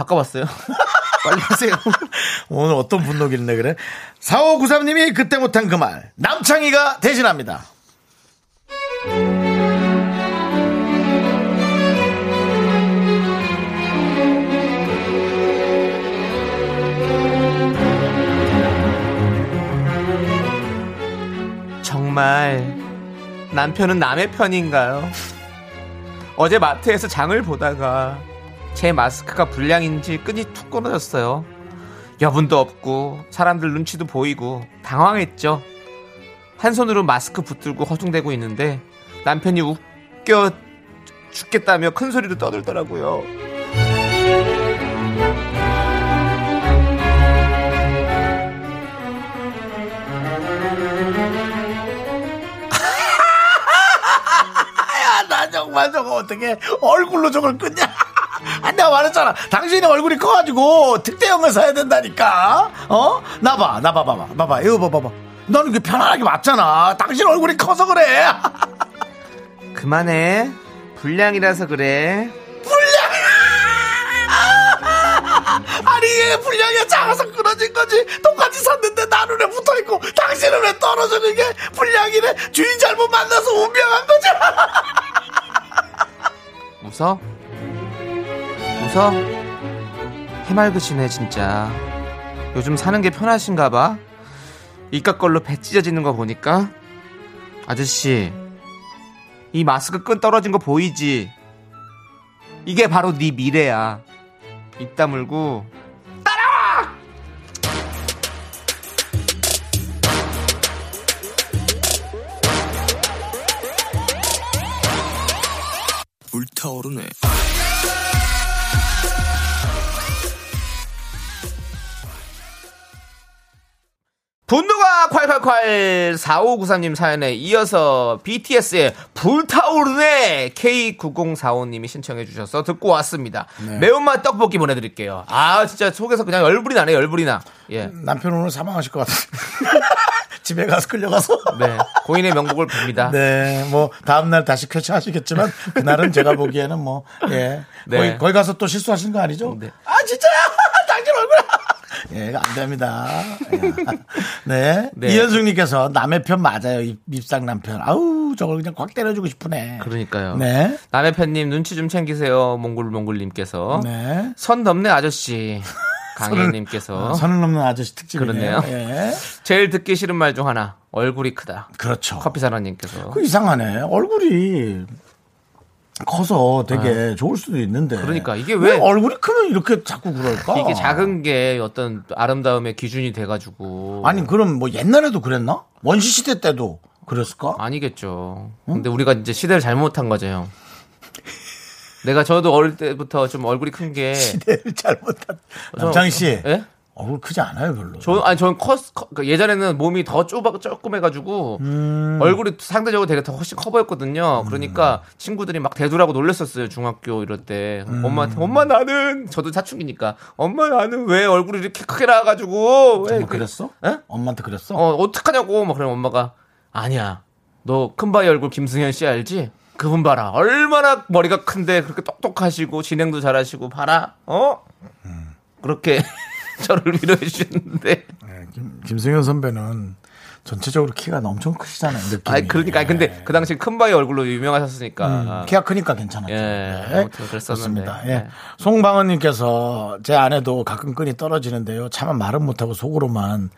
Speaker 2: 바꿔봤어요. 빨리 하세요.
Speaker 1: 오늘 어떤 분노길래 그래? 4593님이 그때 못한 그 말. 남창희가 대신합니다.
Speaker 2: 정말 남편은 남의 편인가요? 어제 마트에서 장을 보다가 제 마스크가 불량인지 끈이 툭 끊어졌어요. 여분도 없고 사람들 눈치도 보이고 당황했죠. 한 손으로 마스크 붙들고 허둥대고 있는데 남편이 웃겨 죽겠다며 큰 소리로 떠들더라고요.
Speaker 1: 야, 나 정말 저거 어떻게 얼굴로 저걸 끊냐? 아, 내가 말했잖아. 당신이 얼굴이 커가지고 특대형을 사야 된다니까. 어? 나봐, 나봐, 봐봐, 봐봐, 이거 봐봐. 너는 그 편안하게 맞잖아. 당신 얼굴이 커서 그래.
Speaker 2: 그만해. 불량이라서 그래.
Speaker 1: 아니 이게 분량이 작아서 끊어진 거지 똑같이 샀는데 나 눈에 붙어있고 당신은 왜 떨어지는 게 분량이래 주인 잘못 만나서 운명한 거지
Speaker 2: 웃어? 웃어? 해맑으시네 진짜 요즘 사는 게 편하신가 봐 이깟 걸로 배 찢어지는 거 보니까 아저씨 이 마스크 끈 떨어진 거 보이지? 이게 바로 네 미래야 입 다물고
Speaker 6: 불타오르네.
Speaker 2: 분노가 콸콸콸 4593님 사연에 이어서 BTS의 불타오르네 K9045님이 신청해 주셔서 듣고 왔습니다. 매운맛 떡볶이 보내드릴게요. 아 진짜 속에서 그냥 열불이 나네 열불이 나. 예.
Speaker 1: 남편 오늘 사망하실 것 같아 집에 가서 끌려가서
Speaker 2: 네. 고인의 명복을 빕니다.
Speaker 1: 네, 뭐 다음날 다시 쾌차하시겠지만 그날은 제가 보기에는 뭐 예,
Speaker 2: 네.
Speaker 1: 거기, 거기 가서 또 실수하신 거 아니죠?
Speaker 2: 네.
Speaker 1: 아 진짜야. 예, 안 됩니다. 예. 네.
Speaker 2: 네.
Speaker 1: 이현숙님께서 남의 편 맞아요. 입, 입상 남편. 아우, 저걸 그냥 꽉 때려주고 싶으네.
Speaker 2: 그러니까요.
Speaker 1: 네.
Speaker 2: 남의 편님 눈치 좀 챙기세요. 몽골몽골님께서
Speaker 1: 네.
Speaker 2: 선 넘네 아저씨. 강혜님께서
Speaker 1: 선을 넘는 아저씨 특집이네요.
Speaker 2: 그렇네요.
Speaker 1: 예.
Speaker 2: 제일 듣기 싫은 말 중 하나 얼굴이 크다.
Speaker 1: 그렇죠.
Speaker 2: 커피사라님께서
Speaker 1: 그 이상하네. 얼굴이 커서 되게 좋을 수도 있는데.
Speaker 2: 아. 그러니까 이게 왜-
Speaker 1: 얼굴이 크면 이렇게 자꾸 그럴까?
Speaker 2: 이게 작은 게 어떤 아름다움의 기준이 돼가지고
Speaker 1: 아니 그럼 뭐 옛날에도 그랬나? 원시 시대 때도 그랬을까?
Speaker 2: 아니겠죠. 근데 우리가 이제 시대를 잘못한 거죠, 형. 내가 저도 어릴 때부터 좀 얼굴이 큰 게.
Speaker 1: 시대를 잘못한. 남창희 씨
Speaker 2: 예?
Speaker 1: 얼굴 크지 않아요 별로.
Speaker 2: 저, 아니, 저는 컸, 커- 그 예전에는 몸이 더 좁아, 조그매가지고,
Speaker 1: 음.
Speaker 2: 얼굴이 상대적으로 되게 더 훨씬 커 보였거든요. 그러니까 친구들이 막 대두라고 놀랬었어요, 중학교 이럴 때.
Speaker 1: 음.
Speaker 2: 엄마한테, 엄마 나는, 저도 사춘기니까, 엄마 나는 왜 얼굴이 이렇게 크게 나와가지고, 왜. 이렇게-
Speaker 1: 그랬어?
Speaker 2: 예?
Speaker 1: 엄마한테 그랬어?
Speaker 2: 어, 어떡하냐고. 막 그러면 엄마가, 아니야. 너 큰바위 얼굴 김승현 씨 알지? 그분 봐라. 얼마나 머리가 큰데 그렇게 똑똑하시고 진행도 잘하시고 봐라. 어? 그렇게 저를 위로해 주셨는데.
Speaker 1: 네, 김, 김승현 선배는 전체적으로 키가 엄청 크시잖아요. 느낌이.
Speaker 2: 아니 그러니까 아니, 근데 그 당시 큰 바위 얼굴로 유명하셨으니까.
Speaker 1: 음, 키가 크니까 괜찮았죠.
Speaker 2: 예, 그랬었는데.
Speaker 1: 좋습니다. 예.
Speaker 2: 네.
Speaker 1: 송방은님께서 제 아내도 가끔 끈이 떨어지는데요. 차마 말은 못하고 속으로만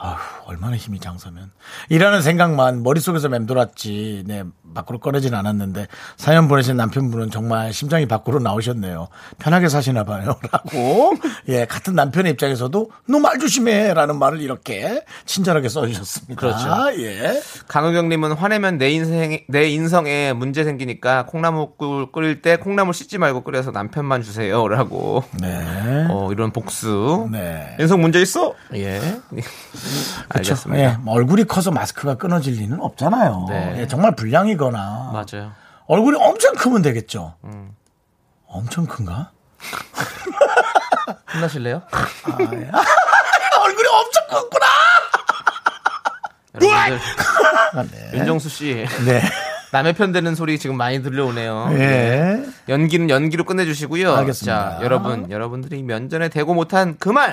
Speaker 1: 아휴, 얼마나 힘이 장서면. 이라는 생각만 머릿속에서 맴돌았지, 네, 밖으로 꺼내진 않았는데, 사연 보내신 남편분은 정말 심장이 밖으로 나오셨네요. 편하게 사시나 봐요. 라고, 예, 같은 남편의 입장에서도, 너 말 조심해! 라는 말을 이렇게 친절하게 써주셨습니다.
Speaker 2: 그렇죠.
Speaker 1: 예.
Speaker 2: 강우경님은 화내면 내 인생 내 인성에 문제 생기니까 콩나물국 끓일 때 콩나물 씻지 말고 끓여서 남편만 주세요 라고.
Speaker 1: 네.
Speaker 2: 어 이런 복수.
Speaker 1: 네.
Speaker 2: 인성 문제 있어? 예. 알겠습니다.
Speaker 1: 예, 뭐 얼굴이 커서 마스크가 끊어질 리는 없잖아요.
Speaker 2: 네.
Speaker 1: 예, 정말 불량이거나
Speaker 2: 맞아요.
Speaker 1: 얼굴이 엄청 크면 되겠죠.
Speaker 2: 음.
Speaker 1: 엄청 큰가?
Speaker 2: 혼나실래요?
Speaker 1: 얼굴이 엄청 크구나.
Speaker 2: 여러분들, 윤정수 씨
Speaker 1: 네.
Speaker 2: 남의 편 되는 소리 지금 많이 들려오네요.
Speaker 1: 예.
Speaker 2: 연기는 연기로 끝내주시고요.
Speaker 1: 알겠습니다.
Speaker 2: 자, 여러분, 여러분들이 면전에 대고 못한 그 말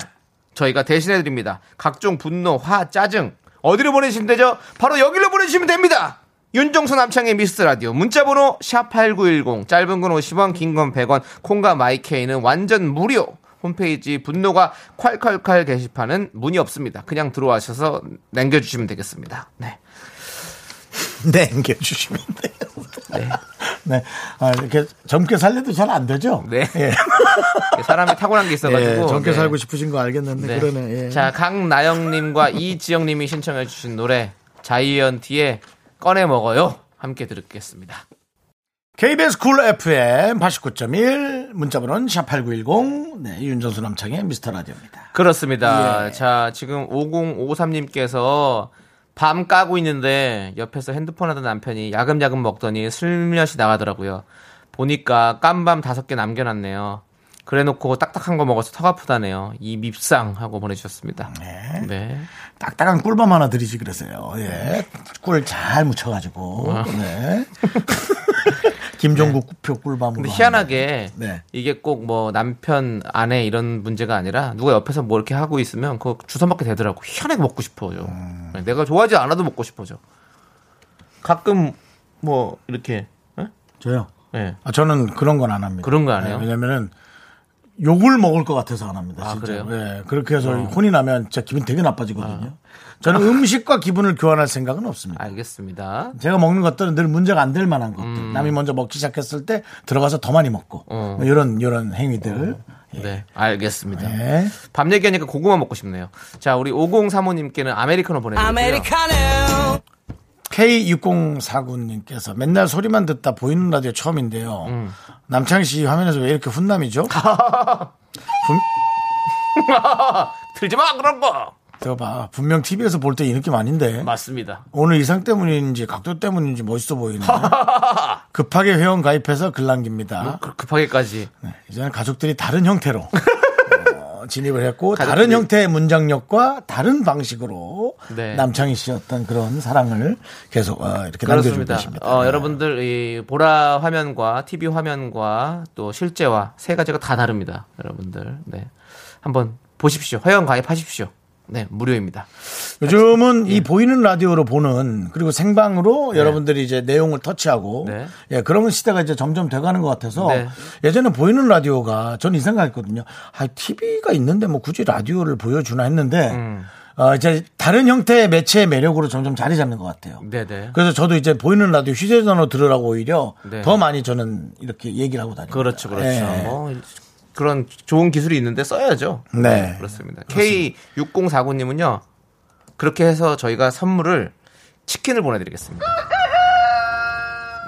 Speaker 2: 저희가 대신해 드립니다. 각종 분노, 화, 짜증 어디로 보내시면 되죠? 바로 여기로 보내주시면 됩니다. 윤정수 남창의 미스터 라디오 문자 번호 샵 #8910 짧은 건 50원, 긴 건 100원, 콩과 마이케이는 완전 무료. 홈페이지 분노가 콸콸콸 게시판은 문이 없습니다. 그냥 들어와셔서 남겨주시면 되겠습니다. 네.
Speaker 1: 냉겨주시면 돼요. 네. 아, 이렇게 젊게 살려도 잘 안 되죠?
Speaker 2: 네.
Speaker 1: 예.
Speaker 2: 사람이 타고난 게 있어가지고
Speaker 1: 예, 젊게
Speaker 2: 네.
Speaker 1: 살고 싶으신 거 알겠는데,
Speaker 2: 네.
Speaker 1: 그러네. 예.
Speaker 2: 자, 강나영님과 이지영님이 신청해주신 노래 자이언티의 꺼내 먹어요. 함께 들을겠습니다.
Speaker 1: KBS Cool FM 89.1 문자번호는 샵8910 네, 윤정수 남창희의 미스터 라디오입니다.
Speaker 2: 그렇습니다.
Speaker 1: 예.
Speaker 2: 자, 지금 5053님께서 밤 까고 있는데 옆에서 핸드폰 하던 남편이 야금야금 먹더니 슬며시 나가더라고요. 보니까 깐 밤 다섯 개 남겨놨네요. 그래 놓고 딱딱한 거 먹어서 턱 아프다네요. 이 밉상 하고 보내주셨습니다. 네.
Speaker 1: 딱딱한 꿀밤 하나 드리지 그러세요. 예. 꿀 잘 묻혀가지고. 네. 김종국 표 꿀밤으로.
Speaker 2: 근데. 희한하게
Speaker 1: 네.
Speaker 2: 이게 꼭 뭐 남편 아내 이런 문제가 아니라 누가 옆에서 뭐 이렇게 하고 있으면 그거 주워 먹게 되더라고 희한하게 먹고 싶어져
Speaker 1: 음.
Speaker 2: 내가 좋아하지 않아도 먹고 싶어져 가끔 뭐 이렇게 예?
Speaker 1: 저요.
Speaker 2: 예.
Speaker 1: 아, 저는 그런 건 안 합니다.
Speaker 2: 그런 거 안 해요?
Speaker 1: 네, 왜냐면은 욕을 먹을 것 같아서 안 합니다.
Speaker 2: 아,
Speaker 1: 진짜.
Speaker 2: 그래요? 어.
Speaker 1: 예, 그렇게 해서 혼이 나면 진짜 기분 되게 나빠지거든요. 저는 음식과 기분을 교환할 생각은 없습니다.
Speaker 2: 알겠습니다
Speaker 1: 제가 먹는 것들은 늘 문제가 안 될 만한 것들. 남이 먼저 먹기 시작했을 때 들어가서 더 많이 먹고.
Speaker 2: 음. 어.
Speaker 1: 뭐 이런, 이런 행위들.
Speaker 2: 네 알겠습니다
Speaker 1: 네.
Speaker 2: 밤 얘기하니까 고구마 먹고 싶네요 자 우리 5035님께는 아메리카노 보내드릴게요
Speaker 1: K6049님께서 맨날 소리만 듣다 보이는 라디오 처음인데요.
Speaker 2: 음.
Speaker 1: 남창희 씨 화면에서 왜 이렇게 훈남이죠?
Speaker 2: 들지 마 그런 거
Speaker 1: 들어봐. 분명 TV에서 볼 때 이 느낌 아닌데.
Speaker 2: 맞습니다
Speaker 1: 오늘 의상 때문인지 각도 때문인지 멋있어 보이네. 급하게 회원 가입해서 글 남깁니다.
Speaker 2: 그- 급하게까지
Speaker 1: 네, 이제는 가족들이 다른 형태로 어, 진입을 했고
Speaker 2: 가족들이-
Speaker 1: 다른 형태의 문장력과 다른 방식으로
Speaker 2: 네.
Speaker 1: 남창희 씨 어떤 그런 사랑을 계속 어, 이렇게 남겨주고. 계십니다.
Speaker 2: 어,
Speaker 1: 네.
Speaker 2: 여러분들 이 보라 화면과 TV 화면과 또 실제와 세 가지가 다 다릅니다. 여러분들 네 한번 보십시오. 회원 가입하십시오. 네 무료입니다.
Speaker 1: 요즘은 이 보이는 라디오로 보는 그리고 생방으로 여러분들이 이제 내용을 터치하고
Speaker 2: 네.
Speaker 1: 예, 그런 시대가 이제 점점 돼가는 것 같아서
Speaker 2: 네.
Speaker 1: 예전에 보이는 라디오가 저는 이 생각했거든요. 아, TV가 있는데 뭐 굳이 라디오를 보여주나 했는데
Speaker 2: 음.
Speaker 1: 어, 이제 다른 형태의 매체의 매력으로 점점 자리 잡는 것 같아요.
Speaker 2: 네네.
Speaker 1: 그래서 저도 이제 보이는 라디오 휴대전화 들으라고 오히려
Speaker 2: 네.
Speaker 1: 더 많이 저는 이렇게 얘기를 하고 다닙니다.
Speaker 2: 그렇죠, 그렇죠.
Speaker 1: 예.
Speaker 2: 뭐 그런 좋은 기술이 있는데 써야죠.
Speaker 1: 네.
Speaker 2: 그렇습니다. K6049님은요, 그렇게 해서 저희가 선물을 치킨을 보내드리겠습니다.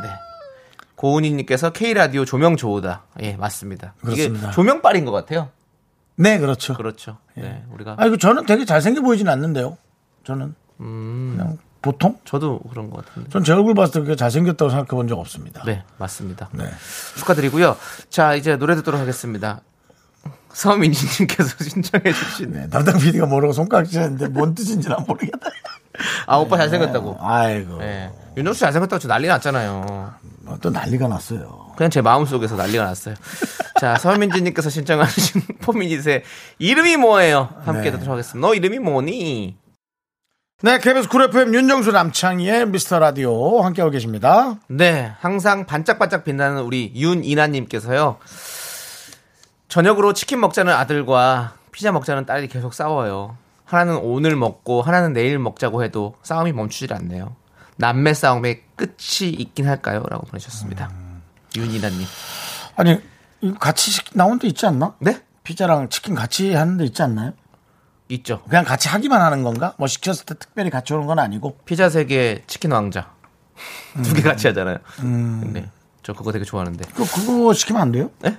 Speaker 2: 네. 고은희님께서 K라디오 조명 좋으다. 예, 맞습니다.
Speaker 1: 그렇습니다.
Speaker 2: 이게 조명빨인 것 같아요.
Speaker 1: 네, 그렇죠.
Speaker 2: 그렇죠. 네, 우리가.
Speaker 1: 아이고 저는 되게 잘생겨 보이진 않는데요. 저는
Speaker 2: 음,
Speaker 1: 그냥 보통.
Speaker 2: 저도 그런 것 같은데.
Speaker 1: 전 제 얼굴 봤을 때 그렇게 잘생겼다고 생각해 본 적 없습니다.
Speaker 2: 네, 맞습니다.
Speaker 1: 네.
Speaker 2: 축하드리고요. 자, 이제 노래 듣도록 하겠습니다. 서민지님께서 신청해 주신.
Speaker 1: 네, 담당 PD가 뭐라고 손가락질 했는데 뭔 뜻인지 난 모르겠다.
Speaker 2: 아, 오빠 잘생겼다고.
Speaker 1: 아이고.
Speaker 2: 네. 윤정수 잘생겼다고 저 난리 났잖아요.
Speaker 1: 뭐또 난리가 났어요.
Speaker 2: 그냥 제 마음속에서 난리가 났어요. 자, 서민지님께서 신청하신 포미닛의 이름이 뭐예요? 함께
Speaker 1: 네.
Speaker 2: 듣도록 하겠습니다. 너 이름이 뭐니?
Speaker 1: 네, KBS Cool FM 윤정수 남창희의 미스터 라디오 함께하고 계십니다.
Speaker 2: 네, 항상 반짝반짝 빛나는 우리 윤이나님께서요. 저녁으로 치킨 먹자는 아들과 피자 먹자는 딸이 계속 싸워요. 하나는 오늘 먹고 하나는 내일 먹자고 해도 싸움이 멈추질 않네요. 남매 싸움의 끝이 있긴 할까요? 라고 보내셨습니다. 윤이나님.
Speaker 1: 아니, 이거 같이 시- 나온 데 있지 않나?
Speaker 2: 네?
Speaker 1: 피자랑 치킨 같이 하는 데 있지 않나요?
Speaker 2: 있죠.
Speaker 1: 그냥 같이 하기만 하는 건가? 뭐 시켰을 때 특별히 같이 오는 건 아니고.
Speaker 2: 피자 세계 치킨 왕자. 두 개 같이 하잖아요.
Speaker 1: 음.
Speaker 2: 네. 저 그거 되게 좋아하는데.
Speaker 1: 그, 그거 시키면 안 돼요?
Speaker 2: 네?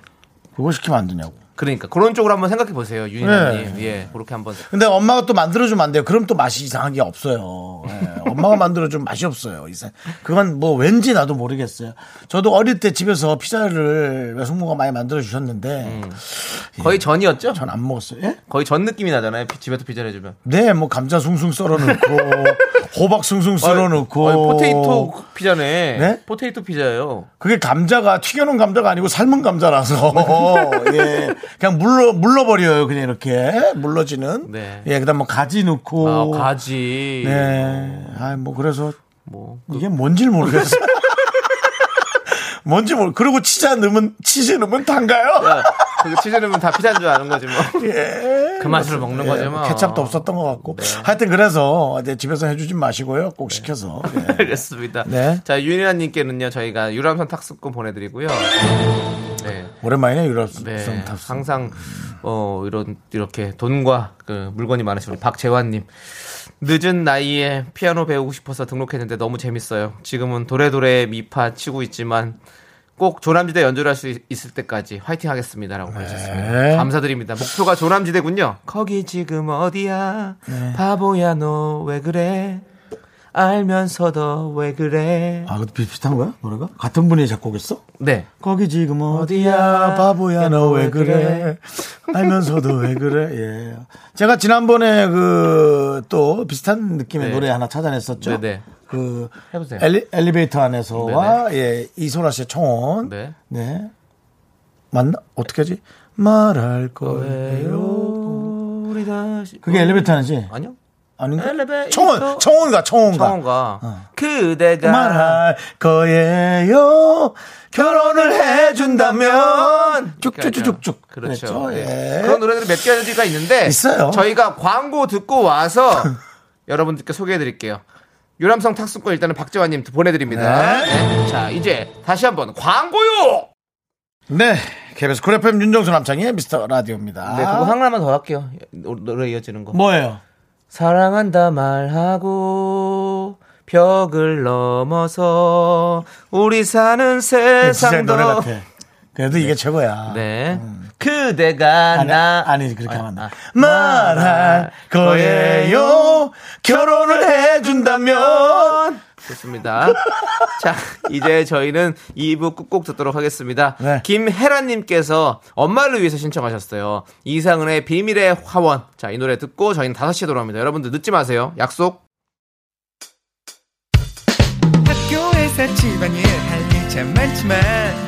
Speaker 1: 그거 시키면 안 되냐고.
Speaker 2: 그러니까 그런 쪽으로 한번 생각해 보세요. 윤이나님. 예. 그렇게 한번.
Speaker 1: 근데 엄마가 또 만들어주면 안 돼요. 그럼 또 맛이 이상하게 없어요. 예, 엄마가 만들어주면 맛이 없어요. 이상. 그건 뭐 왠지 나도 모르겠어요. 저도 어릴 때 집에서 피자를 외숙모가 많이 만들어 주셨는데
Speaker 2: 거의 전이었죠?
Speaker 1: 전 안 먹었어요. 예?
Speaker 2: 거의 전 느낌이 나잖아요. 피- 집에서 피자를 해주면.
Speaker 1: 네, 뭐 감자 숭숭 썰어 넣고 호박 숭숭 썰어 넣고
Speaker 2: 아니, potato 피자네.
Speaker 1: 네?
Speaker 2: potato 피자예요.
Speaker 1: 그게 감자가 튀겨놓은 감자가 아니고 삶은 감자라서 예 그냥 물러 물러버려요 그냥 이렇게 물러지는
Speaker 2: 네.
Speaker 1: 예 그다음 뭐 가지 넣고
Speaker 2: 아, 가지.
Speaker 1: 네 아 뭐 그래서
Speaker 2: 뭐.
Speaker 1: 이게 뭔지를 모르겠어요 뭔지 모르 그리고 치즈 넣으면 치즈 넣으면 단가요
Speaker 2: 야, 그 치즈 넣으면 다 피자인 줄 아는 거지 뭐.
Speaker 1: 예.
Speaker 2: 그 맛으로 먹는
Speaker 1: 예,
Speaker 2: 거죠 뭐.
Speaker 1: 케찹도 없었던 것 같고
Speaker 2: 네.
Speaker 1: 하여튼 그래서 이제 집에서 해주진 마시고요 꼭 시켜서 예.
Speaker 2: 알겠습니다.
Speaker 1: 네.
Speaker 2: 자, 윤희아님께는요, 저희가 유람선 탁수권 보내드리고요. 네.
Speaker 1: 오랜만이네 유럽성
Speaker 2: 네.
Speaker 1: 탑승
Speaker 2: 항상, 어, 이런, 이렇게 돈과 그 물건이 많으신 우리 박재환님. 늦은 나이에 피아노 배우고 싶어서 등록했는데 너무 재밌어요. 지금은 도래도래 미파 치고 있지만 꼭 조남지대 연주를 할 수 있을 때까지 화이팅 하겠습니다라고 보내셨습니다.
Speaker 1: 네.
Speaker 2: 감사드립니다. 목표가 조남지대군요. 거기 지금 어디야?
Speaker 1: 네.
Speaker 2: 바보야 너 왜 그래? 알면서도 왜 그래?
Speaker 1: 아, 그것도 비슷한 거야? 노래가? 같은 분이 작곡했어?
Speaker 2: 네.
Speaker 1: 거기 지금 어디야, 바보야, 너왜 그래? 알면서도 왜 그래? 예. 제가 지난번에 그, 또 비슷한 느낌의
Speaker 2: 네.
Speaker 1: 노래 하나 찾아냈었죠.
Speaker 2: 네네.
Speaker 1: 그,
Speaker 2: 해보세요.
Speaker 1: 엘리, 엘리 베이터 안에서와, 예, 이소라 씨의 청혼.
Speaker 2: 네.
Speaker 1: 네. 맞나? 어떻게 하지? 말할 거예요.
Speaker 2: 우리 다시
Speaker 1: 그게 엘리베이터 안이지?
Speaker 2: 아니요.
Speaker 1: 아닌가?
Speaker 2: 엘리베이터.
Speaker 1: 청혼! 청혼가, 청혼가.
Speaker 2: 청원가
Speaker 1: 어.
Speaker 2: 그대가
Speaker 1: 말할 거예요. 결혼을 해준다면 쭉쭉쭉쭉.
Speaker 2: 그렇죠.
Speaker 1: 그랬죠?
Speaker 2: 네.
Speaker 1: 예.
Speaker 2: 그런 노래들이 몇 가지가 있는데
Speaker 1: 있어요.
Speaker 2: 저희가 광고 듣고 와서 여러분들께 소개해드릴게요. 유람선 탑승권 일단은 박재환님 보내드립니다.
Speaker 1: 네.
Speaker 2: 네. 자 이제 다시 한번 광고요.
Speaker 1: 네. KBS Cool FM 윤정수 남창희의 미스터 라디오입니다.
Speaker 2: 네 그거 하나만 더 할게요. 노- 노래 이어지는 거.
Speaker 1: 뭐예요?
Speaker 2: 사랑한다 말하고 벽을 넘어서 우리 사는
Speaker 1: 진짜
Speaker 2: 세상도
Speaker 1: 노래 같아. 그래도 이게 최고야.
Speaker 2: 네. 그대가
Speaker 1: 아니,
Speaker 2: 나
Speaker 1: 아니 그렇게 하면 안 돼.
Speaker 2: 아,
Speaker 1: 말할 거예요. 결혼을 해준다면.
Speaker 2: 좋습니다. 자, 이제 저희는 2부 끝곡 듣도록 하겠습니다.
Speaker 1: 네.
Speaker 2: 김혜란님께서 엄마를 위해서 신청하셨어요. 이상은의 비밀의 화원. 자, 이 노래 듣고 저희는 5시에 돌아옵니다. 여러분들 늦지 마세요. 약속.
Speaker 4: 학교에서 집안일 할 일 참 많지만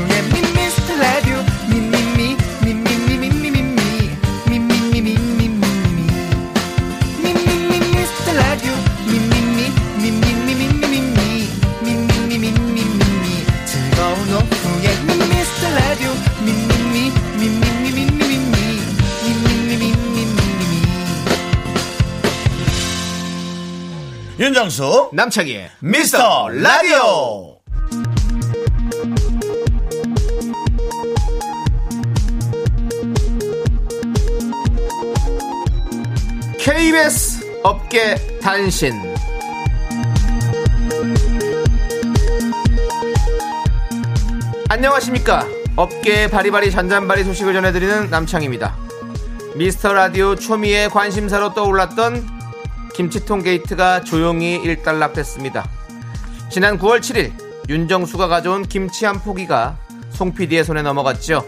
Speaker 1: 윤정수
Speaker 2: 남창희의
Speaker 1: 미스터 라디오.
Speaker 2: KBS 업계 단신. 안녕하십니까? 업계의 바리바리 잔잔바리 소식을 전해드리는 남창입니다. 미스터 라디오 초미의 관심사로 떠올랐던 김치통 게이트가 조용히 일단락됐습니다 지난 9월 7일 윤정수가 가져온 김치 한 포기가 송 PD의 손에 넘어갔죠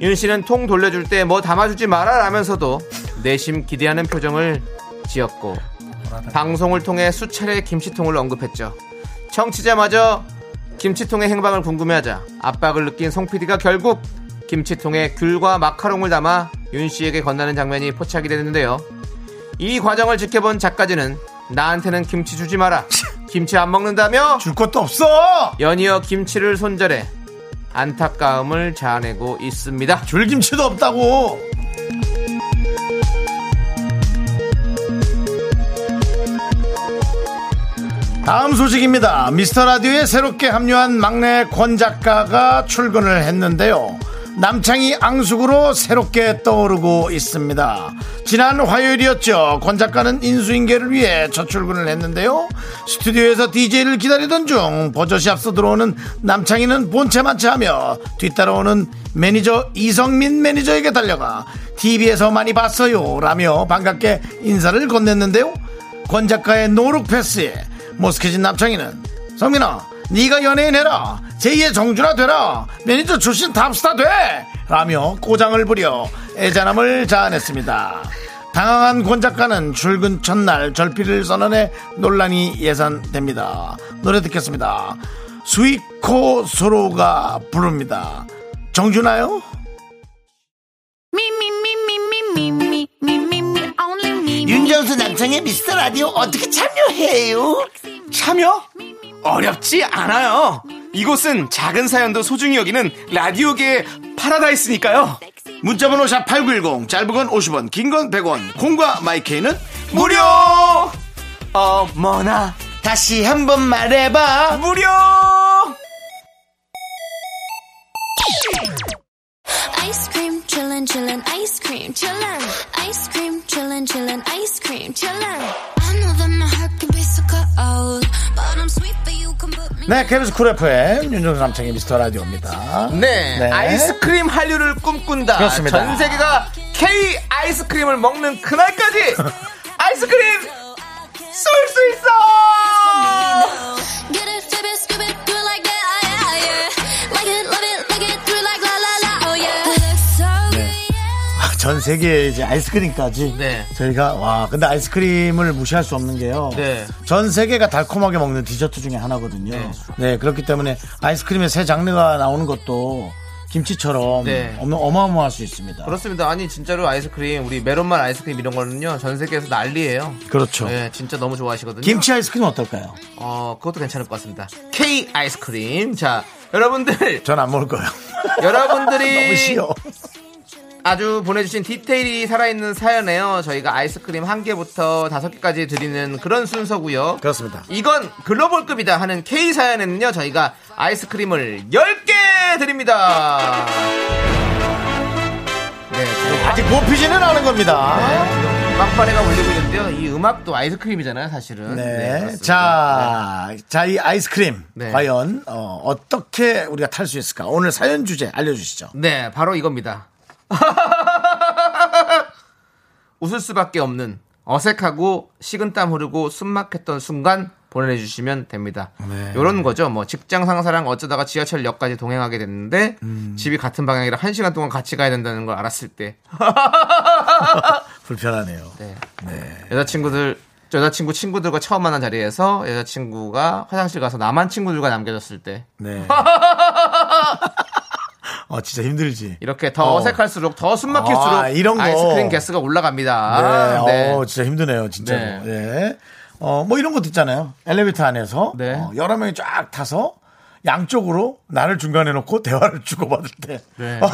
Speaker 2: 윤 씨는 통 돌려줄 때 뭐 담아주지 마라 라면서도 내심 기대하는 표정을 지었고 방송을 통해 수차례 김치통을 언급했죠. 청취자마저 김치통의 행방을 궁금해하자 압박을 느낀 송 PD가 결국 김치통에 귤과 마카롱을 담아 윤 씨에게 건네는 장면이 포착이 되는데요. 이 과정을 지켜본 작가진은 나한테는 김치 주지 마라. 김치 안 먹는다며
Speaker 1: 줄 것도 없어
Speaker 2: 연이어 김치를 손절해 안타까움을 자아내고 있습니다.
Speaker 1: 줄 김치도 없다고 다음 소식입니다. 미스터 라디오에 새롭게 합류한 막내 권 작가가 출근을 했는데요. 남창희 앙숙으로 새롭게 떠오르고 있습니다. 지난 화요일이었죠. 권 작가는 인수인계를 위해 첫 출근을 했는데요. 스튜디오에서 DJ를 기다리던 중 버젓이 앞서 들어오는 남창희는 본체만체 하며 뒤따라오는 매니저 이성민 매니저에게 달려가 TV에서 많이 봤어요. 라며 반갑게 인사를 건넸는데요. 권 작가의 no look 패스에 머쓱해진 남창희는 성민아 네가 연예인 해라 제2의 정준하 되라 매니저 출신 탑스타 돼 라며 꼬장을 부려 애잔함을 자아냈습니다 당황한 권 작가는 출근 첫날 절필을 선언해 논란이 예상됩니다 노래 듣겠습니다 수이코 소로가 부릅니다 정준하요 윤정수 남성의 미스터 라디오 어떻게 참여해요?
Speaker 4: 참여? 어렵지 않아요. 이곳은 작은 사연도 소중히 여기는 라디오계의 파라다이스니까요.
Speaker 1: 문자번호 샵 8910 짧은 건 50원 긴 건 100원 콩과 마이케이는
Speaker 4: 무료! 어머나,
Speaker 1: 다시 한번 말해봐
Speaker 4: 무료!
Speaker 5: Cream, chillin', chillin', ice cream, chillin'. Ice cream, chillin', chillin', ice cream, chillin'. I know that my heart can be so cold,
Speaker 1: 네 KBS 쿨 FM 윤정수 남창의 미스터 라디오입니다
Speaker 2: 네,
Speaker 1: 네.
Speaker 2: 아이스크림 한류를 꿈꾼다.
Speaker 1: 그렇습니다.
Speaker 2: 전 세계가 K 아이스크림을 먹는 그날까지 아이스크림 쏠 수 있어.
Speaker 1: 전 세계에 이제 아이스크림까지
Speaker 2: 네.
Speaker 1: 저희가 와 근데 아이스크림을 무시할 수 없는 게요
Speaker 2: 네.
Speaker 1: 전 세계가 달콤하게 먹는 디저트 중에 하나거든요
Speaker 2: 네.
Speaker 1: 네, 그렇기 때문에 아이스크림의 새 장르가 나오는 것도 김치처럼
Speaker 2: 네.
Speaker 1: 어마- 어마어마할 수 있습니다
Speaker 2: 그렇습니다. 아니 진짜로 아이스크림 우리 메론맛 아이스크림 이런 거는요 전 세계에서 난리예요.
Speaker 1: 그렇죠
Speaker 2: 네, 진짜 너무 좋아하시거든요.
Speaker 1: 김치 아이스크림 어떨까요?
Speaker 2: 어, 그것도 괜찮을 것 같습니다. K 아이스크림. 자, 여러분들,
Speaker 1: 전 안 먹을 거예요 너무
Speaker 2: 여러분들이
Speaker 1: 싫어
Speaker 2: 아주 보내주신 디테일이 살아있는 사연에요. 저희가 아이스크림 한 개부터 다섯 개까지 드리는 그런 순서고요.
Speaker 1: 그렇습니다
Speaker 2: 이건 글로벌급이다 하는 K 사연에는요, 저희가 아이스크림을 10개 드립니다. 네, 지금
Speaker 1: 아직 뽑히지는 않은 겁니다
Speaker 2: 지금 빵빠레가 울리고 있는데요. 이 음악도 아이스크림이잖아요, 사실은.
Speaker 1: 네.
Speaker 2: 그렇습니다.
Speaker 1: 자, 자, 이 아이스크림.
Speaker 2: 네.
Speaker 1: 과연, 어, 떻게 우리가 탈 수 있을까? 오늘 사연 주제 알려주시죠.
Speaker 2: 네, 바로 이겁니다. 웃을 수밖에 없는 어색하고 식은땀 흐르고 숨막혔던 순간 보내주시면 됩니다. 이런 거죠. 뭐 직장 상사랑 어쩌다가 지하철역까지 동행하게 됐는데 집이 같은 방향이라 한 시간 동안 같이 가야 된다는 걸 알았을 때
Speaker 1: 불편하네요.
Speaker 2: 네. 여자친구들 여자친구 친구들과 처음 만난 자리에서 여자친구가 화장실 가서 남한 친구들과 남겨졌을 때
Speaker 1: 네. 어, 진짜 힘들지.
Speaker 2: 이렇게 더
Speaker 1: 어.
Speaker 2: 어. 색할수록 더 숨막힐수록
Speaker 1: 아, 이런 거.
Speaker 2: 아이스크림 개수가 올라갑니다.
Speaker 1: 네. 어, 진짜 힘드네요, 진짜로.
Speaker 2: 네.
Speaker 1: 네. 어, 뭐 이런 것도 있잖아요. 엘리베이터 안에서.
Speaker 2: 네.
Speaker 1: 어, 여러 명이 쫙 타서 양쪽으로 나를 중간에 놓고 대화를 주고받을 때.
Speaker 2: 네.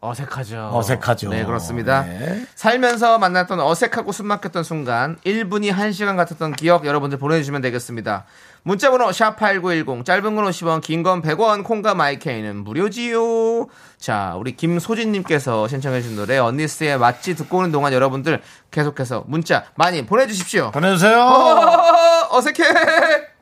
Speaker 2: 어색하죠.
Speaker 1: 어색하죠.
Speaker 2: 네, 그렇습니다.
Speaker 1: 네.
Speaker 2: 살면서 만났던 어색하고 숨막혔던 순간 1분이 1시간 같았던 기억 여러분들 보내주시면 되겠습니다. 문자번호 샵8910 짧은 건 50원 긴 건 100원 콩과 마이케이는 무료지요. 자 우리 김소진님께서 신청해 주신 노래 언니스의 맛지 듣고 오는 동안 여러분들 계속해서 문자 많이 보내주십시오.
Speaker 1: 보내주세요.
Speaker 2: 어, 어색해.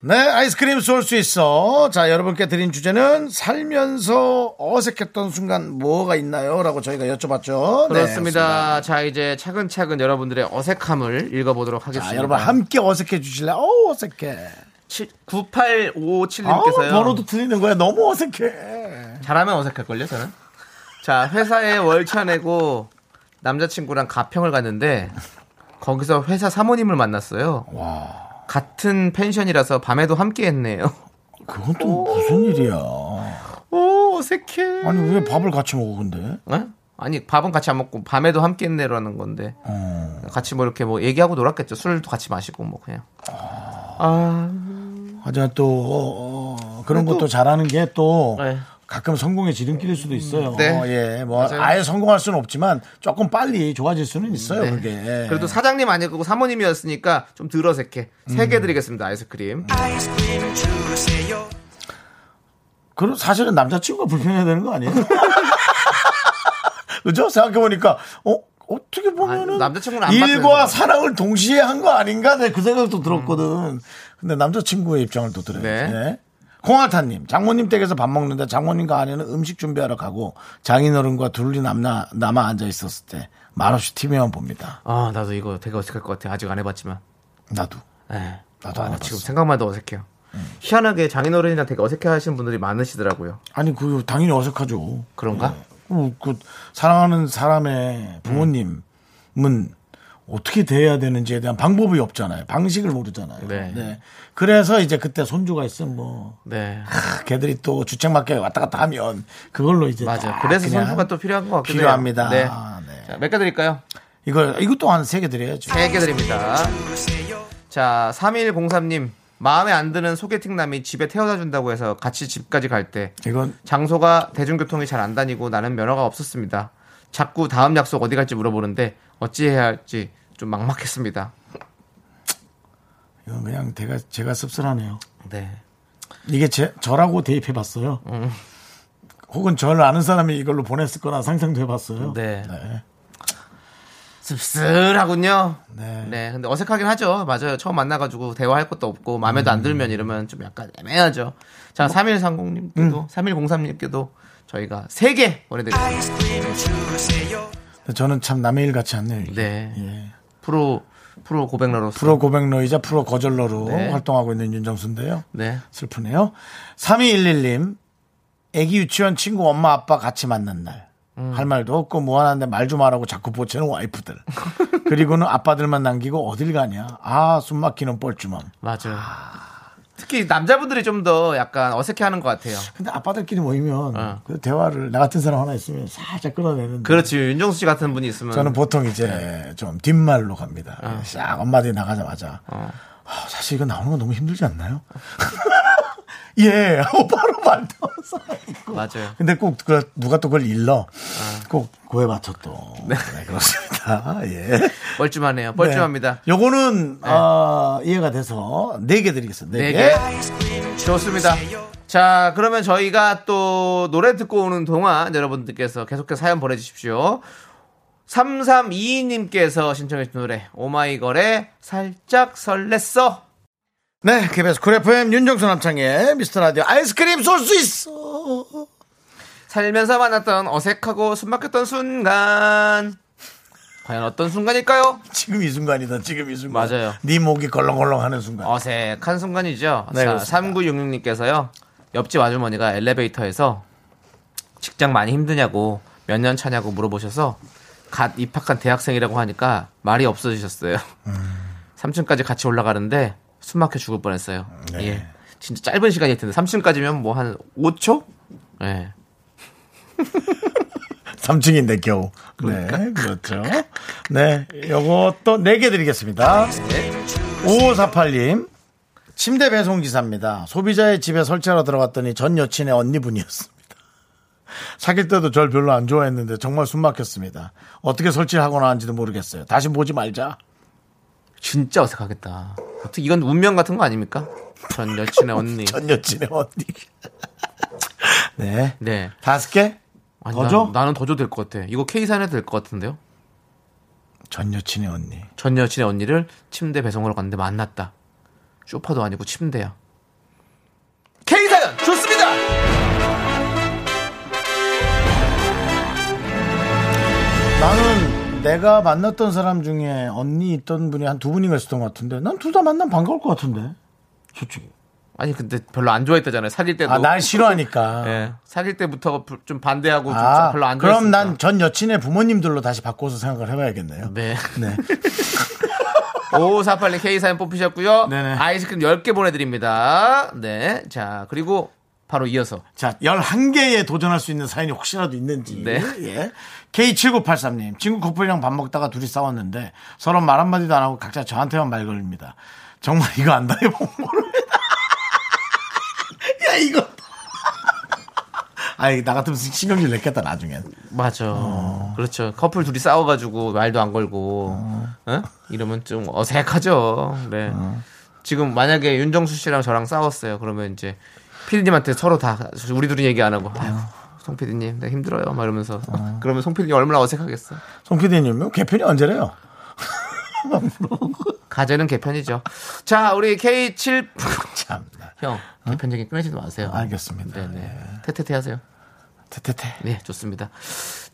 Speaker 1: 네, 아이스크림 쏠 수 있어. 자, 여러분께 드린 주제는 살면서 어색했던 순간 뭐가 있나요? 라고 저희가 여쭤봤죠. 네,
Speaker 2: 그렇습니다. 자 이제 차근차근 여러분들의 어색함을 읽어보도록
Speaker 1: 자,
Speaker 2: 하겠습니다.
Speaker 1: 여러분 함께 어색해 주실래요? 어우, 어색해.
Speaker 2: 9857님께서요.
Speaker 1: 아, 번호도 틀리는 거야. 너무 어색해.
Speaker 2: 잘하면 어색할걸요, 저는? 자, 회사에 월차 내고 남자친구랑 가평을 갔는데 거기서 회사 사모님을 만났어요. 같은 펜션이라서 밤에도 함께 했네요.
Speaker 1: 그건 또 무슨 일이야.
Speaker 2: 오, 어색해.
Speaker 1: 아니, 왜 밥을 같이 먹어, 근데?
Speaker 2: 어? 아니, 밥은 같이 안 먹고 밤에도 함께 했네라는 건데.
Speaker 1: 어.
Speaker 2: 같이 뭐 이렇게 뭐 얘기하고 놀았겠죠. 술도 같이 마시고 뭐 그냥. 아,
Speaker 1: 하지만 또, 어, 어, 그런 것도 잘하는 게 또,
Speaker 2: 네.
Speaker 1: 가끔 성공의 지름길일 수도 있어요.
Speaker 2: 네.
Speaker 1: 어, 예, 뭐,
Speaker 2: 맞아요.
Speaker 1: 아예 성공할 수는 없지만, 조금 빨리 좋아질 수는 있어요,
Speaker 2: 네.
Speaker 1: 그게.
Speaker 2: 그래도 사장님 아니고 사모님이었으니까 좀덜 어색해. 세
Speaker 1: 음.
Speaker 2: 개 드리겠습니다, 아이스크림.
Speaker 1: 그럼 사실은 남자친구가 불편해야 되는 거 아니에요? 그죠? 생각해보니까, 어, 어떻게 보면은.
Speaker 2: 아니, 남자친구는 안
Speaker 1: 일과. 사랑을 동시에 한 거 아닌가? 내 그 생각도 들었거든. 근데 남자친구의 입장을 또 들어야지.
Speaker 2: 네.
Speaker 1: 네. 콩아타님, 장모님 댁에서 밥 먹는데 장모님과 아내는 음식 준비하러 가고 장인어른과 둘이 남나, 남아 앉아 있었을 때 말없이 TV만 봅니다.
Speaker 2: 아, 나도 이거 되게 어색할 것 같아. 아직 안 해봤지만.
Speaker 1: 나도.
Speaker 2: 네.
Speaker 1: 나도
Speaker 2: 아, 안나
Speaker 1: 해봤어.
Speaker 2: 지금 생각만 해도 어색해요. 희한하게 장인어른이랑 되게 어색해 하시는 분들이 많으시더라고요.
Speaker 1: 아니, 그, 당연히 어색하죠.
Speaker 2: 그런가?
Speaker 1: 어, 그 사랑하는 사람의 부모님은 어떻게 대해야 되는지에 대한 방법이 없잖아요. 방식을 모르잖아요.
Speaker 2: 네.
Speaker 1: 그래서 이제 그때 손주가 있으면 뭐
Speaker 2: 네.
Speaker 1: 하, 걔들이 또 주책맞게 왔다 갔다 하면 그걸로 이제
Speaker 2: 맞아.
Speaker 1: 딱
Speaker 2: 그래서 선수가 또 필요한 것 해요.
Speaker 1: 필요합니다.
Speaker 2: 네.
Speaker 1: 네.
Speaker 2: 자, 몇 개 드릴까요?
Speaker 1: 이걸 이것도 한 세 개 드려야죠.
Speaker 2: 세 개 드립니다. 자, 3103님. 마음에 안 드는 소개팅남이 집에 태워다 준다고 해서 같이 집까지 갈 때
Speaker 1: 이건
Speaker 2: 장소가 대중교통이 잘 안 다니고 나는 면허가 없었습니다. 자꾸 다음 약속 어디 갈지 물어보는데 어찌해야 할지 좀 막막했습니다.
Speaker 1: 이건 그냥 제가 제가 씁쓸하네요.
Speaker 2: 네.
Speaker 1: 이게 제, 저라고 대입해 봤어요.
Speaker 2: 음.
Speaker 1: 혹은 저를 아는 사람이 이걸로 보냈을 거나 상상도 해봤어요.
Speaker 2: 네.
Speaker 1: 네.
Speaker 2: 씁쓸하군요.
Speaker 1: 네.
Speaker 2: 네. 근데 어색하긴 하죠. 맞아요. 처음 만나가지고 대화할 것도 없고 마음에도
Speaker 1: 음.
Speaker 2: 안 들면 이러면 좀 약간 애매하죠. 자,
Speaker 1: 뭐?
Speaker 2: 3130님께도
Speaker 1: 음.
Speaker 2: 3103님께도 저희가 3개 보내드리겠습니다.
Speaker 1: 저는 참 남의 일 같지 않네요. 이게.
Speaker 2: 네.
Speaker 1: 예.
Speaker 2: 프로 프로 고백러로서
Speaker 1: 프로 고백러이자 프로 거절러로
Speaker 2: 네.
Speaker 1: 활동하고 있는 윤정수인데요.
Speaker 2: 네.
Speaker 1: 슬프네요. 3211님, 애기 유치원 친구 엄마 아빠 같이 만난 날.
Speaker 2: 음.
Speaker 1: 할 말도 없고 무한한데 말 좀 하라고 자꾸 보채는 와이프들. 그리고는 아빠들만 남기고 어딜 가냐. 아, 숨 막히는 뻘쭘함.
Speaker 2: 맞아요. 특히 남자분들이 좀 더 약간 어색해하는 것 같아요.
Speaker 1: 근데 아빠들끼리 모이면
Speaker 2: 어.
Speaker 1: 그 대화를 나 같은 사람 하나 있으면 살짝 끌어내는데.
Speaker 2: 그렇지 윤정수 씨 같은 분이 있으면
Speaker 1: 저는 보통 이제
Speaker 2: 네.
Speaker 1: 좀 뒷말로 갑니다.
Speaker 2: 어.
Speaker 1: 싹 엄마들이 나가자마자.
Speaker 2: 어.
Speaker 1: 아, 사실 이거 나오는 거 너무 힘들지 않나요? 예, 하고 바로 말터서.
Speaker 2: 맞아요.
Speaker 1: 근데 꼭 그, 누가 또 그걸 일러.
Speaker 2: 아.
Speaker 1: 꼭 그에 맞춰 또. 네, 그렇습니다. 예.
Speaker 2: 뻘쭘하네요. 뻘쭘합니다.
Speaker 1: 네. 요거는, 어, 이해가 돼서 네 개 드리겠습니다. 네네
Speaker 2: 개.
Speaker 1: 개.
Speaker 2: 좋습니다. 자, 그러면 저희가 또 노래 듣고 오는 동안 여러분들께서 계속해서 사연 보내주십시오. 3322님께서 신청해주신 노래, 오마이걸의 살짝 설렜어.
Speaker 1: 네, KBS Cool FM 윤정수 남창희의 미스터 라디오 아이스크림 쏠 수 있어.
Speaker 2: 살면서 만났던 어색하고 숨막혔던 순간. 과연 어떤 순간일까요?
Speaker 1: 지금 이 순간이다, 지금 이 순간.
Speaker 2: 맞아요.
Speaker 1: 네 목이 걸렁걸렁 하는 순간.
Speaker 2: 어색한 순간이죠.
Speaker 1: 네,
Speaker 2: 자,
Speaker 1: 그렇습니다.
Speaker 2: 3966님께서요. 옆집 아주머니가 엘리베이터에서 직장 많이 힘드냐고 몇 년 차냐고 물어보셔서 갓 입학한 대학생이라고 하니까 말이 없어지셨어요.
Speaker 1: 음.
Speaker 2: 3층까지 같이 올라가는데 숨 막혀 죽을 뻔했어요.
Speaker 1: 네.
Speaker 2: 예. 진짜 짧은 시간일 텐데 3층까지면 뭐 한 5초? 예.
Speaker 1: 3층인데 겨우. 네, 그렇죠. 네, 요것도 4개 드리겠습니다. 5548님, 침대 배송 기사입니다. 소비자의 집에 설치하러 들어갔더니 전 여친의 언니분이었습니다. 사귈 때도 절 별로 안 좋아했는데 정말 숨 막혔습니다. 어떻게 설치를 하고 나왔는지도 모르겠어요. 다시 보지 말자.
Speaker 2: 진짜 어색하겠다. 어떻게 이건 운명 같은 거 아닙니까? 전 여친의 언니.
Speaker 1: 전 여친의 언니. 네.
Speaker 2: 네.
Speaker 1: 다섯 개?
Speaker 2: 아니,
Speaker 1: 더
Speaker 2: 난-
Speaker 1: 줘?
Speaker 2: 나는 더 줘도 될것 같아. 이거 K 사연해도 될것 같은데요?
Speaker 1: 전 여친의 언니.
Speaker 2: 전 여친의 언니를 침대 배송하러 갔는데 만났다. 쇼파도 아니고 침대야. K 사연 좋습니다.
Speaker 1: 나는 내가 만났던 사람 중에 언니 있던 분이 한 두 분인가 있었던 것 같은데 난 둘 다 만나면 반가울 것 같은데. 솔직히.
Speaker 2: 아니 근데 별로 안 좋아했다잖아요. 사귈 때도.
Speaker 1: 아, 날 싫어하니까.
Speaker 2: 예. 사귈 때부터 부- 좀 반대하고 좀
Speaker 1: 아,
Speaker 2: 별로 안.
Speaker 1: 그럼 난 전 여친의 부모님들로 다시 바꿔서 생각을 해봐야겠네요.
Speaker 2: 네.
Speaker 1: 네.
Speaker 2: 5548님 K 사연 뽑히셨고요.
Speaker 1: 네네.
Speaker 2: 아이스크림 10개 보내드립니다. 네. 자, 그리고 바로 이어서.
Speaker 1: 자, 11개에 도전할 수 있는 사연이 혹시라도 있는지.
Speaker 2: 네.
Speaker 1: 예. K7983님, 친구 커플이랑 밥 먹다가 둘이 싸웠는데 서로 말 한마디도 안 하고 각자 저한테만 말 걸립니다. 정말 이거 안 당해본 모릅니다. 야, 이거. 아이, 나 같으면 신경질 냈겠다, 나중엔.
Speaker 2: 맞아.
Speaker 1: 어.
Speaker 2: 그렇죠. 커플 둘이 싸워가지고 말도 안 걸고, 어? 이러면 좀 어색하죠. 네. 지금 만약에 윤정수 씨랑 저랑 싸웠어요. 그러면 이제 피디님한테 서로 다 우리 둘이 얘기 안 하고, 아유, 송 피디님, 나 힘들어요. 막 이러면서. 그러면 송 피디님 얼마나 어색하겠어.
Speaker 1: 송 PD님, 개편이 언제래요?
Speaker 2: 가재는 개편이죠. 자, 우리 K7
Speaker 1: 참.
Speaker 2: 형 개편 얘기 끊으지도 마세요.
Speaker 1: 알겠습니다.
Speaker 2: 네네. 테테테 하세요.
Speaker 1: 테테테.
Speaker 2: 네, 좋습니다.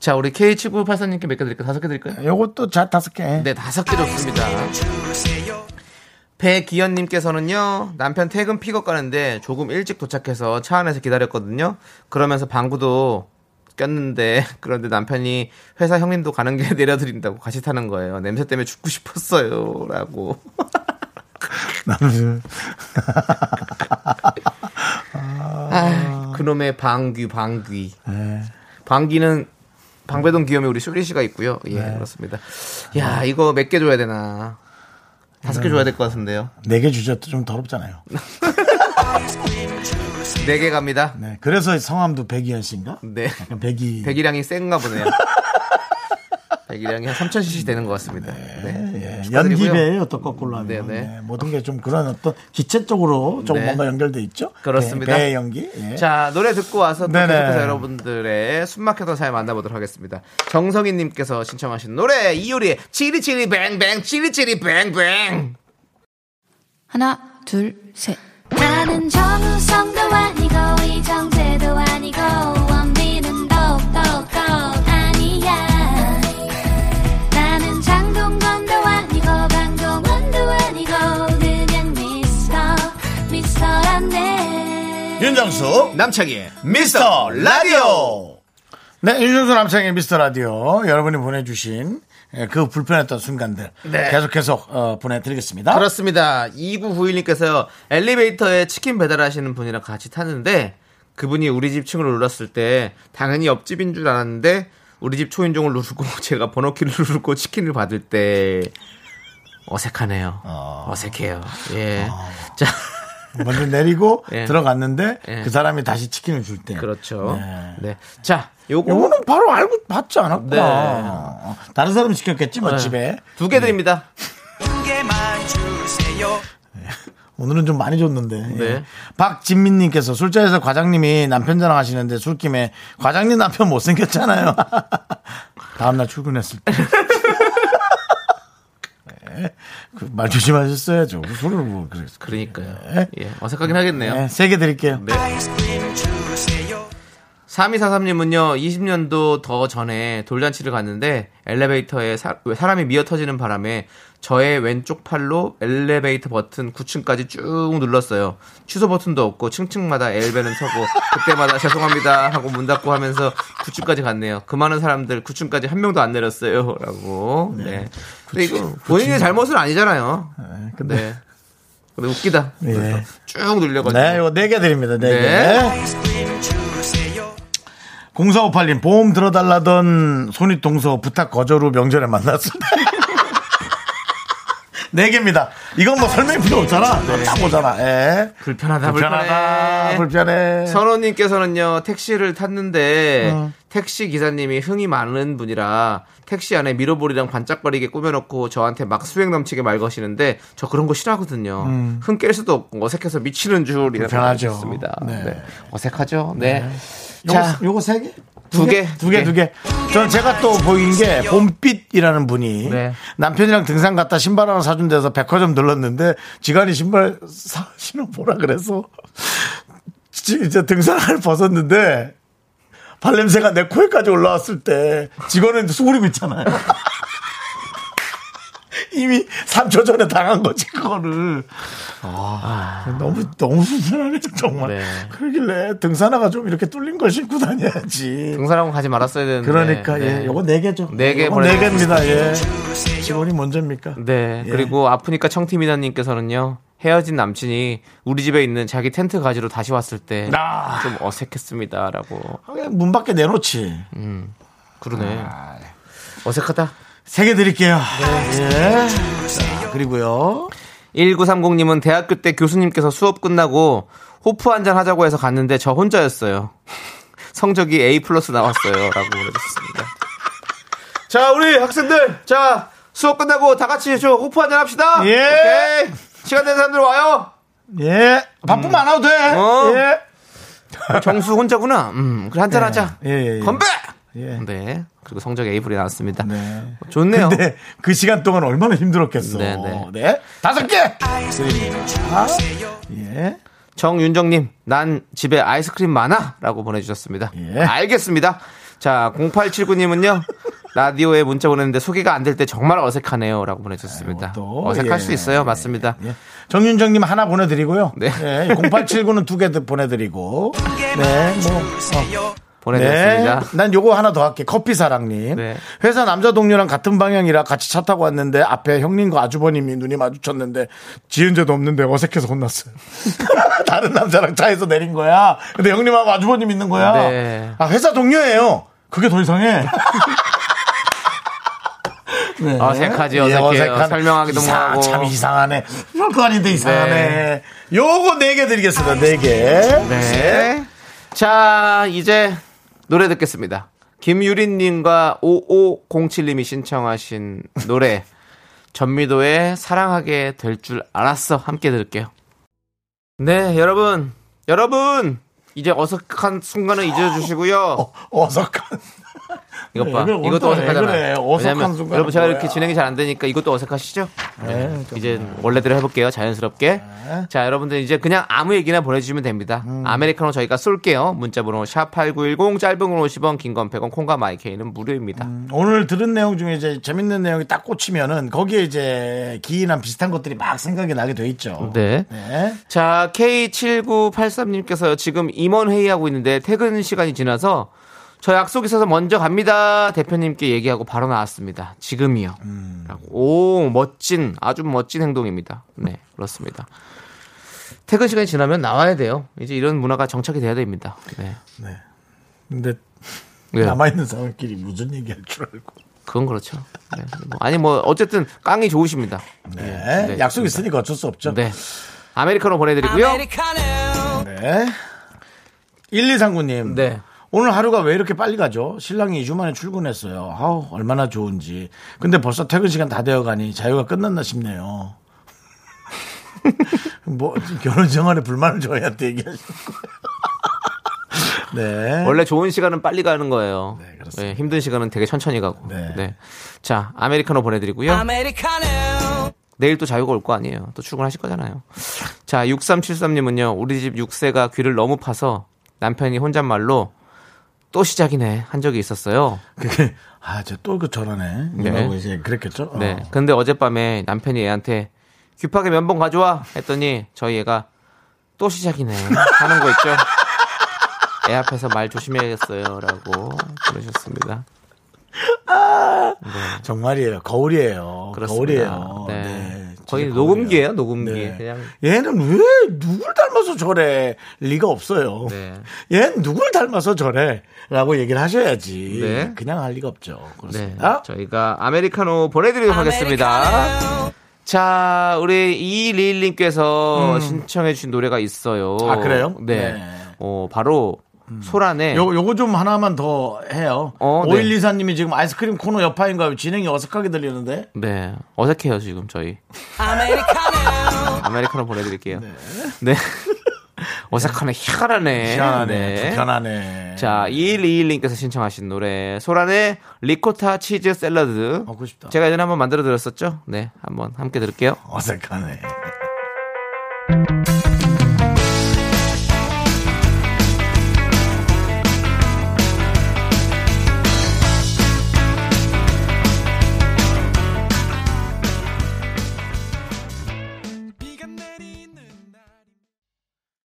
Speaker 2: 자, 우리 K7984님께 몇 개 드릴까요? 다섯 개 드릴까요?
Speaker 1: 요것도 자, 다섯 개.
Speaker 2: 네, 다섯 개 좋습니다. 배기현님께서는요, 남편 퇴근 픽업 가는데 조금 일찍 도착해서 차 안에서 기다렸거든요. 그러면서 방구도 꼈는데, 그런데 남편이 회사 형님도 가는 게 내려드린다고 같이 타는 거예요. 냄새 때문에 죽고 싶었어요. 라고.
Speaker 1: 나는
Speaker 2: 아, 그놈의 방귀, 방귀.
Speaker 1: 네.
Speaker 2: 방귀는 방배동 기염에 우리 쇼리 씨가 있고요. 예, 그렇습니다. 야, 이거 몇 개 줘야 되나? 다섯 개 줘야 될 것 같은데요.
Speaker 1: 네 개 주셔도 좀 더럽잖아요.
Speaker 2: 네 개 갑니다.
Speaker 1: 네. 그래서 성함도 백이현 씨인가?
Speaker 2: 네.
Speaker 1: 약간 백이.
Speaker 2: 백이량이 센가 보네요. 백이량이 한 3,000cc 되는 것 같습니다. 네.
Speaker 1: 예,
Speaker 2: 축하드리고요.
Speaker 1: 연기배예요, 또 거꾸로 하면.
Speaker 2: 네, 네.
Speaker 1: 네, 모든 게 좀 그런 어떤 기체적으로 좀
Speaker 2: 네.
Speaker 1: 뭔가 연결돼 있죠.
Speaker 2: 그렇습니다.
Speaker 1: 배, 연기. 예.
Speaker 2: 자, 노래 듣고 와서 또
Speaker 1: 네네.
Speaker 2: 계속해서 여러분들의 숨막혔던 사연 만나보도록 하겠습니다. 정성희님께서 신청하신 노래, 이효리의 치리치리 뱅뱅, 치리치리 뱅뱅.
Speaker 3: 하나, 둘, 셋.
Speaker 5: 나는 정우성도 아니고 이정재도 아니고
Speaker 1: 윤정수,
Speaker 2: 남창희의
Speaker 1: 미스터 라디오. 네, 윤정수 남창의 미스터 라디오. 여러분이 보내주신 예, 그 불편했던 순간들.
Speaker 2: 네.
Speaker 1: 계속해서 어, 보내드리겠습니다.
Speaker 2: 그렇습니다. 2991님께서 엘리베이터에 치킨 배달하시는 분이랑 같이 탔는데 그분이 우리 집 층을 눌렀을 때 당연히 옆집인 줄 알았는데 우리 집 초인종을 누르고 제가 번호키를 누르고 치킨을 받을 때 어색하네요. 어... 색해요 예. 자,
Speaker 1: 먼저 내리고
Speaker 2: 예.
Speaker 1: 들어갔는데
Speaker 2: 예.
Speaker 1: 그 사람이 다시 치킨을 줄 때.
Speaker 2: 그렇죠.
Speaker 1: 네.
Speaker 2: 네. 자, 요거
Speaker 1: 요거는 바로 알고 받지 않았구나.
Speaker 2: 네.
Speaker 1: 어, 다른 사람이 시켰겠지, 뭐,
Speaker 2: 네.
Speaker 1: 집에.
Speaker 2: 두 개 드립니다.
Speaker 1: 오늘은 좀 많이 줬는데.
Speaker 2: 네.
Speaker 1: 예. 박진민님께서 술자리에서 과장님이 남편 자랑 하시는데 술김에 과장님 남편 못생겼잖아요. 다음날 출근했을 때. 네. 그말 조심하셨어야죠. 그 술을 뭐, 그랬어.
Speaker 2: 그러니까요.
Speaker 1: 네.
Speaker 2: 예, 어색하긴 하겠네요.
Speaker 1: 네, 세개 드릴게요.
Speaker 2: 네. 3243님은요, 20년도 더 전에 돌잔치를 갔는데 엘리베이터에 사, 람이 미어 터지는 바람에 저의 왼쪽 팔로 엘리베이터 버튼 9층까지 쭉 눌렀어요. 취소 버튼도 없고 층층마다 엘베는 서고 그때마다 죄송합니다 하고 문 닫고 하면서 9층까지 갔네요. 그 많은 사람들 9층까지 한 명도 안 내렸어요. 라고. 네. 근데 이거 본인의 잘못은 아니잖아요.
Speaker 1: 근데.
Speaker 2: 네. 근데 웃기다.
Speaker 1: 예.
Speaker 2: 쭉 눌려가지고.
Speaker 1: 네, 이거 네개 드립니다. 네 개.
Speaker 2: 네.
Speaker 1: 0458님, 보험 들어달라던 손윗동서 부탁 거절 후 명절에 만났습니다. 네 개입니다. 이건 뭐 설명이 필요 없잖아. 딱 오잖아. 예.
Speaker 2: 불편하다,
Speaker 1: 불편하다.
Speaker 2: 불편해.
Speaker 1: 불편해.
Speaker 2: 선호님께서는요 택시를 탔는데
Speaker 1: 어.
Speaker 2: 택시 기사님이 흥이 많은 분이라 택시 안에 미러볼이랑 반짝거리게 꾸며놓고 저한테 막 수행 넘치게 말 거시는데 저 그런 거 싫어하거든요. 흥깰 수도 없고 어색해서 미치는 줄이라고
Speaker 1: 음. 불편하죠.
Speaker 2: 하셨습니다.
Speaker 1: 네.
Speaker 2: 네. 어색하죠. 네.
Speaker 1: 요거,
Speaker 2: 자,
Speaker 1: 요거 세 개?
Speaker 2: 두 개.
Speaker 1: 두 개, 두 개. 저는 제가 또 보인 게 봄빛이라는 분이
Speaker 2: 네.
Speaker 1: 남편이랑 등산 갔다 신발 하나 사준 데서 백화점 들렀는데 지간이 신발 사, 신어보라 그래서 지- 이제 등산화를 벗었는데 발냄새가 내 코에까지 올라왔을 때 직원은 수그리고 있잖아요. 이미 3초 전에 당한 거지, 그거를. 아, 너무, 너무 불편하네, 정말.
Speaker 2: 네.
Speaker 1: 그러길래 등산화가 좀 이렇게 뚫린 걸 신고 다녀야지.
Speaker 2: 등산하고 가지 말았어야 되는데.
Speaker 1: 그러니까,
Speaker 2: 네.
Speaker 1: 예, 요거 네 개죠.
Speaker 2: 네개
Speaker 1: 요거 네
Speaker 2: 보내드리겠습니다.
Speaker 1: 개입니다, 예. 직원이 먼저입니까?
Speaker 2: 네.
Speaker 1: 예.
Speaker 2: 그리고 아프니까 청티미나님께서는요. 헤어진 남친이 우리 집에 있는 자기 텐트 가지로 다시 왔을 때좀
Speaker 1: 아.
Speaker 2: 어색했습니다라고.
Speaker 1: 그냥 문 밖에 내놓지.
Speaker 2: 그러네.
Speaker 1: 아.
Speaker 2: 어색하다.
Speaker 1: 세 개 드릴게요. 예. 자, 그리고요.
Speaker 2: 1930님은 대학교 때 교수님께서 수업 끝나고 호프 한잔 하자고 해서 갔는데 저 혼자였어요. 성적이 A 플러스 나왔어요. 라고 보내주셨습니다. 자, 우리 학생들. 자, 수업 끝나고 다 같이 저 호프 한잔 합시다.
Speaker 1: 예.
Speaker 2: 오케이. 시간 되는 사람들 와요.
Speaker 1: 예. 바쁘면 안 와도 돼.
Speaker 2: 어.
Speaker 1: 예.
Speaker 2: 정수 혼자구나. 음, 그래 한잔 하자.
Speaker 1: 예, 예, 예.
Speaker 2: 건배!
Speaker 1: 예.
Speaker 2: 네. 그리고 성적 A 플이 나왔습니다.
Speaker 1: 네.
Speaker 2: 좋네요.
Speaker 1: 근데 그 시간 동안 얼마나 힘들었겠어.
Speaker 2: 네,
Speaker 1: 네,
Speaker 2: 네.
Speaker 1: 다섯 개! 드립니다. 예.
Speaker 2: 정윤정님, 난 집에 아이스크림 많아! 라고 보내주셨습니다.
Speaker 1: 예.
Speaker 2: 알겠습니다. 자, 0879님은요, 라디오에 문자 보냈는데 소개가 안 될 때 정말 어색하네요. 라고 보내주셨습니다.
Speaker 1: 또,
Speaker 2: 어색할
Speaker 1: 예.
Speaker 2: 수 있어요. 맞습니다.
Speaker 1: 예. 정윤정님 하나 보내드리고요.
Speaker 2: 네.
Speaker 1: 예. 0879는 두 개 보내드리고. 네. 뭐. 어.
Speaker 2: 보내드렸습니다.
Speaker 1: 네. 난 요거 하나 더 할게. 커피사랑님.
Speaker 2: 네.
Speaker 1: 회사 남자 동료랑 같은 방향이라 같이 차 타고 왔는데 앞에 형님과 아주버님이 눈이 마주쳤는데 지은 죄도 없는데 어색해서 혼났어요. 다른 남자랑 차에서 내린 거야. 근데 형님하고 아주버님 있는 거야.
Speaker 2: 네.
Speaker 1: 아, 회사 동료예요. 그게 더 이상해. 네.
Speaker 2: 어색하지,
Speaker 1: 예,
Speaker 2: 어색해요.
Speaker 1: 어색한-
Speaker 2: 설명하기도
Speaker 1: 이상-
Speaker 2: 뭐하고.
Speaker 1: 참 이상하네. 별거 아닌데 이상하네.
Speaker 2: 네.
Speaker 1: 요거 네 개 드리겠습니다. 네 개.
Speaker 2: 네. 자, 이제 노래 듣겠습니다. 김유린님과 5507님이 신청하신 노래 전미도의 사랑하게 될 줄 알았어 함께 들을게요. 네, 여러분, 여러분 이제 어색한 순간을 잊어주시고요.
Speaker 1: 어색한.
Speaker 2: 이것 봐,
Speaker 1: 왜 그래,
Speaker 2: 이것도 어색하잖아.
Speaker 1: 그래? 어색한 순간은
Speaker 2: 여러분 제가? 이렇게 진행이 잘 안 되니까 이것도 어색하시죠?
Speaker 1: 네, 좀
Speaker 2: 이제 원래대로 해볼게요. 자연스럽게. 자, 여러분들 이제 그냥 아무 얘기나 보내주시면 됩니다.
Speaker 1: 음.
Speaker 2: 아메리카노 저희가 쏠게요. 문자번호 샵8910 짧은 건 50원, 긴 건 100원, 콩과 마이케이는 무료입니다.
Speaker 1: 오늘 들은 내용 중에 이제 재밌는 내용이 딱 꽂히면은 거기에 이제 기인한 비슷한 것들이 막 생각이 나게 돼 있죠.
Speaker 2: 네.
Speaker 1: 네.
Speaker 2: 자, K7983님께서 지금 임원 회의하고 있는데 퇴근 시간이 지나서 저 약속 있어서 먼저 갑니다. 대표님께 얘기하고 바로 나왔습니다. 지금이요. 라고. 오, 멋진, 아주 멋진 행동입니다. 네, 그렇습니다. 퇴근 시간이 지나면 나와야 돼요. 이제 이런 문화가 정착이 돼야 됩니다. 네.
Speaker 1: 근데
Speaker 2: 네.
Speaker 1: 남아있는 사람끼리 무슨 얘기할 줄 알고.
Speaker 2: 그건 그렇죠. 네. 뭐, 아니, 뭐, 어쨌든 깡이 좋으십니다.
Speaker 1: 네.
Speaker 2: 네,
Speaker 1: 약속. 있으니까 어쩔 수 없죠.
Speaker 2: 네. 아메리카노 보내드리고요.
Speaker 1: 네. 1239님.
Speaker 2: 네.
Speaker 1: 오늘 하루가 왜 이렇게 빨리 가죠? 신랑이 2주 만에 출근했어요. 아우, 얼마나 좋은지. 근데 벌써 퇴근 시간 다 되어 가니 자유가 끝났나 싶네요. 뭐, 결혼 생활에 불만을 저희한테 얘기하시는 거예요. 네.
Speaker 2: 원래 좋은 시간은 빨리 가는 거예요.
Speaker 1: 네, 그렇습니다.
Speaker 2: 네, 힘든 시간은 되게 천천히 가고.
Speaker 1: 네.
Speaker 2: 네. 자, 아메리카노 보내드리고요. 내일 또 자유가 올 거 아니에요. 또 출근하실 거잖아요. 자, 6373님은요, 우리 집 6세가 귀를 너무 파서 남편이 혼잣말로 또 시작이네 한 적이 있었어요.
Speaker 1: 그게, 아, 저또그 저러네.
Speaker 2: 네.
Speaker 1: 이제 그랬겠죠? 어.
Speaker 2: 네. 근데 어젯밤에 남편이 애한테 귀파게 면봉 가져와 했더니 저희 애가 또 시작이네 하는 거 있죠. 애 앞에서 말 조심해야겠어요라고 보내셨습니다.
Speaker 1: 정말이에요. 거울이에요.
Speaker 2: 그렇습니다.
Speaker 1: 거울이에요.
Speaker 2: 네.
Speaker 1: 네.
Speaker 2: 거의 녹음기예요. 녹음기.
Speaker 1: 네.
Speaker 2: 그냥
Speaker 1: 얘는 왜 누굴 닮아서 저래? 리가 없어요.
Speaker 2: 네.
Speaker 1: 얘는 누굴 닮아서 저래? 라고 얘기를 하셔야지.
Speaker 2: 네.
Speaker 1: 그냥 할 리가 없죠.
Speaker 2: 네.
Speaker 1: 그렇습니다.
Speaker 2: 저희가 아메리카노 보내드리도록 하겠습니다. 자, 우리 2111님께서 신청해 주신 노래가 있어요.
Speaker 1: 아, 그래요?
Speaker 2: 네.
Speaker 1: 네.
Speaker 2: 어, 바로 소란의
Speaker 1: 요, 요거 좀 하나만 더 해요.
Speaker 2: 어, 네.
Speaker 1: 5124님이 지금 아이스크림 코너 여파인가요? 진행이 어색하게 들리는데?
Speaker 2: 네. 어색해요, 지금 저희. 아메리카노 보내드릴게요. 네. 어색하네, 희한하네.
Speaker 1: 희한하네.
Speaker 2: 네.
Speaker 1: 불편하네.
Speaker 2: 자, 2121님께서 신청하신 노래. 소란의 리코타 치즈 샐러드.
Speaker 1: 먹고 싶다.
Speaker 2: 제가 예전에 한번 만들어 드렸었죠? 네. 한번 함께 들을게요.
Speaker 1: 어색하네.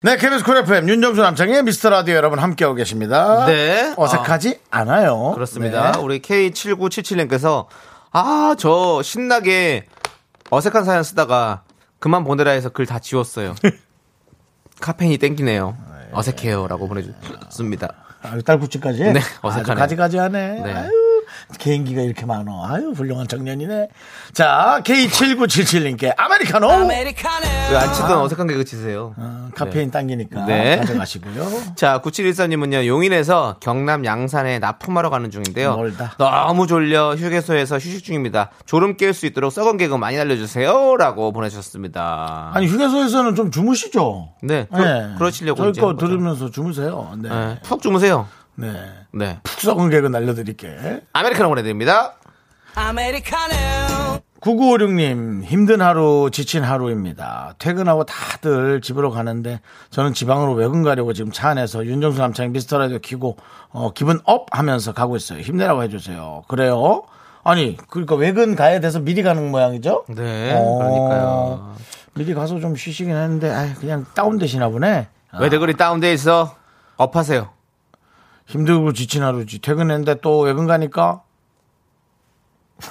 Speaker 1: 네, KBS Cool FM 윤정수 남창희의 미스터 라디오 여러분 함께하고 계십니다.
Speaker 2: 네.
Speaker 1: 어색하지 않아요.
Speaker 2: 그렇습니다.
Speaker 1: 네.
Speaker 2: 우리 K7977님께서 아, 저 신나게 어색한 사연 쓰다가 그만 보내라 해서 글 다 지웠어요. 카페인이 땡기네요. 어색해요. 라고 보내주셨습니다.
Speaker 1: 아, 딸꾹질까지?
Speaker 2: 네, 어색하네.
Speaker 1: 가지가지 하네.
Speaker 2: 네.
Speaker 1: 아유, 개인기가 이렇게 많어. 아유, 훌륭한 청년이네. 자, K7977님께 아메리카노.
Speaker 2: 왜안 치던 어색한 개그 치세요?
Speaker 1: 어, 카페인 당기니까
Speaker 2: 네.
Speaker 1: 가져가시고요.
Speaker 2: 자, 9714님은요, 용인에서 경남 양산에 납품하러 가는 중인데요.
Speaker 1: 멀다.
Speaker 2: 너무 졸려 휴게소에서 휴식 중입니다. 졸음 깰 수 있도록 썩은 개그 많이 알려주세요. 라고 보내주셨습니다.
Speaker 1: 아니, 휴게소에서는 좀 주무시죠?
Speaker 2: 네, 그러, 그러시려고
Speaker 1: 저희 거. 들으면서 주무세요. 네.
Speaker 2: 네, 푹 주무세요.
Speaker 1: 네.
Speaker 2: 네.
Speaker 1: 푹 썩은 개그 날려드릴게.
Speaker 2: 아메리카노 보내드립니다.
Speaker 1: 9956님, 힘든 하루, 지친 하루입니다. 퇴근하고 다들 집으로 가는데, 저는 지방으로 외근 가려고 지금 차 안에서 윤정수 남창희 미스터 라디오 키고, 어, 기분 up 하면서 가고 있어요. 힘내라고 해주세요. 그래요? 아니, 그러니까 외근 가야 돼서 미리 가는 모양이죠?
Speaker 2: 네,
Speaker 1: 어,
Speaker 2: 그러니까요.
Speaker 1: 미리 가서 좀 쉬시긴 했는데, 아 그냥 다운되시나 보네.
Speaker 2: 왜들 그리 다운돼 있어? up하세요.
Speaker 1: 힘들고 지친 하루지. 퇴근했는데 또 외근 가니까,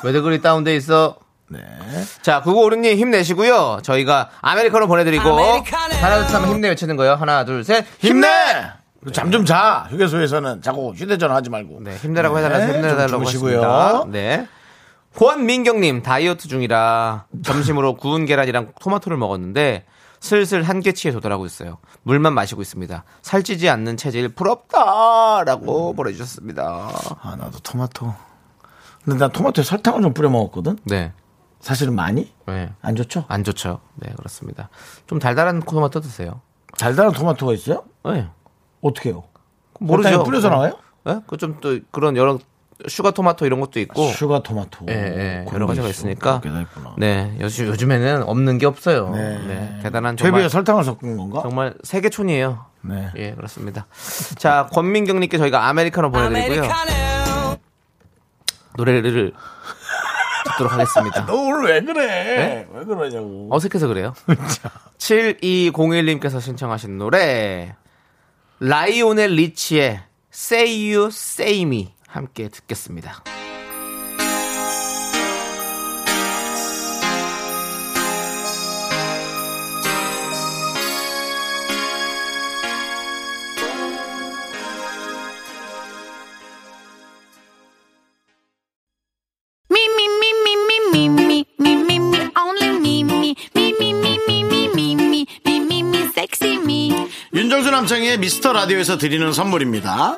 Speaker 2: 왜들 그리 다운돼 있어?
Speaker 1: 네.
Speaker 2: 자, 9956님 힘내시고요. 저희가 아메리카노 보내드리고 하나 둘 하면 힘내 외치는 거예요. 하나 둘 셋.
Speaker 1: 힘내! 잠좀 자. 휴게소에서는 자꾸 휴대전화 하지 말고.
Speaker 2: 네, 힘내라고
Speaker 1: 네,
Speaker 2: 힘내달라고
Speaker 1: 좀
Speaker 2: 하시고요. 네. 권민경님 다이어트 중이라 점심으로 구운 계란이랑 토마토를 먹었는데 슬슬 한계치에 도달하고 있어요. 물만 마시고 있습니다. 살찌지 않는 체질 부럽다라고 보내주셨습니다.
Speaker 1: 아, 나도 토마토. 근데 난 토마토에 설탕을 좀 뿌려 먹었거든?
Speaker 2: 네,
Speaker 1: 사실은 많이?
Speaker 2: 네.
Speaker 1: 안 좋죠?
Speaker 2: 안 좋죠. 네, 그렇습니다. 좀 달달한 토마토 드세요.
Speaker 1: 달달한 토마토가 있어요?
Speaker 2: 네.
Speaker 1: 어떻게 해요?
Speaker 2: 모르죠.
Speaker 1: 뿌려서 나와요?
Speaker 2: 네? 그좀 또 그런 여러 sugar 토마토 이런 것도 있고.
Speaker 1: sugar 토마토.
Speaker 2: 예, 예, 여러
Speaker 1: 게
Speaker 2: 가지가. 있으니까. 네, 요즘, 요즘에는 없는 게 없어요.
Speaker 1: 네.
Speaker 2: 네. 대단한
Speaker 1: 퇴비에
Speaker 2: 정말,
Speaker 1: 설탕을 섞은 건가?
Speaker 2: 정말 세계촌이에요.
Speaker 1: 네.
Speaker 2: 예, 그렇습니다. 자, 권민경님께 저희가 아메리카노 보내드리고요. 노래를 듣도록 하겠습니다.
Speaker 1: 너 오늘 왜 그래? 왜 그러냐고.
Speaker 2: 어색해서 그래요. 7201님께서 신청하신 노래, 라이오넬 리치의 Say You Say Me 함께 듣겠습니다.
Speaker 1: 윤정수 남창희의 미스터 라디오에서 드리는 선물입니다.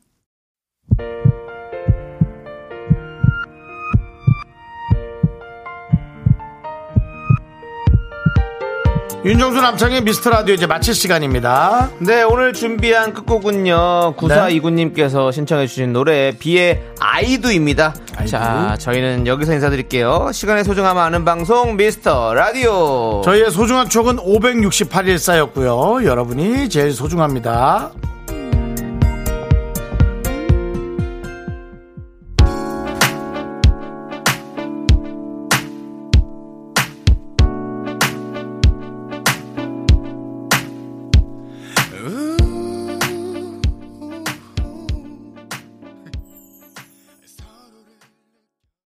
Speaker 1: 윤정수 남창의 미스터 라디오 이제 마칠 시간입니다.
Speaker 2: 네, 오늘 준비한 끝곡은요. 9429님께서 신청해주신 노래, 비의 아이두입니다.
Speaker 1: 아이두.
Speaker 2: 자, 저희는 여기서 인사드릴게요. 시간의 소중함 아는 방송, 미스터 라디오.
Speaker 1: 저희의 소중한 추억은 568일 쌓였고요. 여러분이 제일 소중합니다.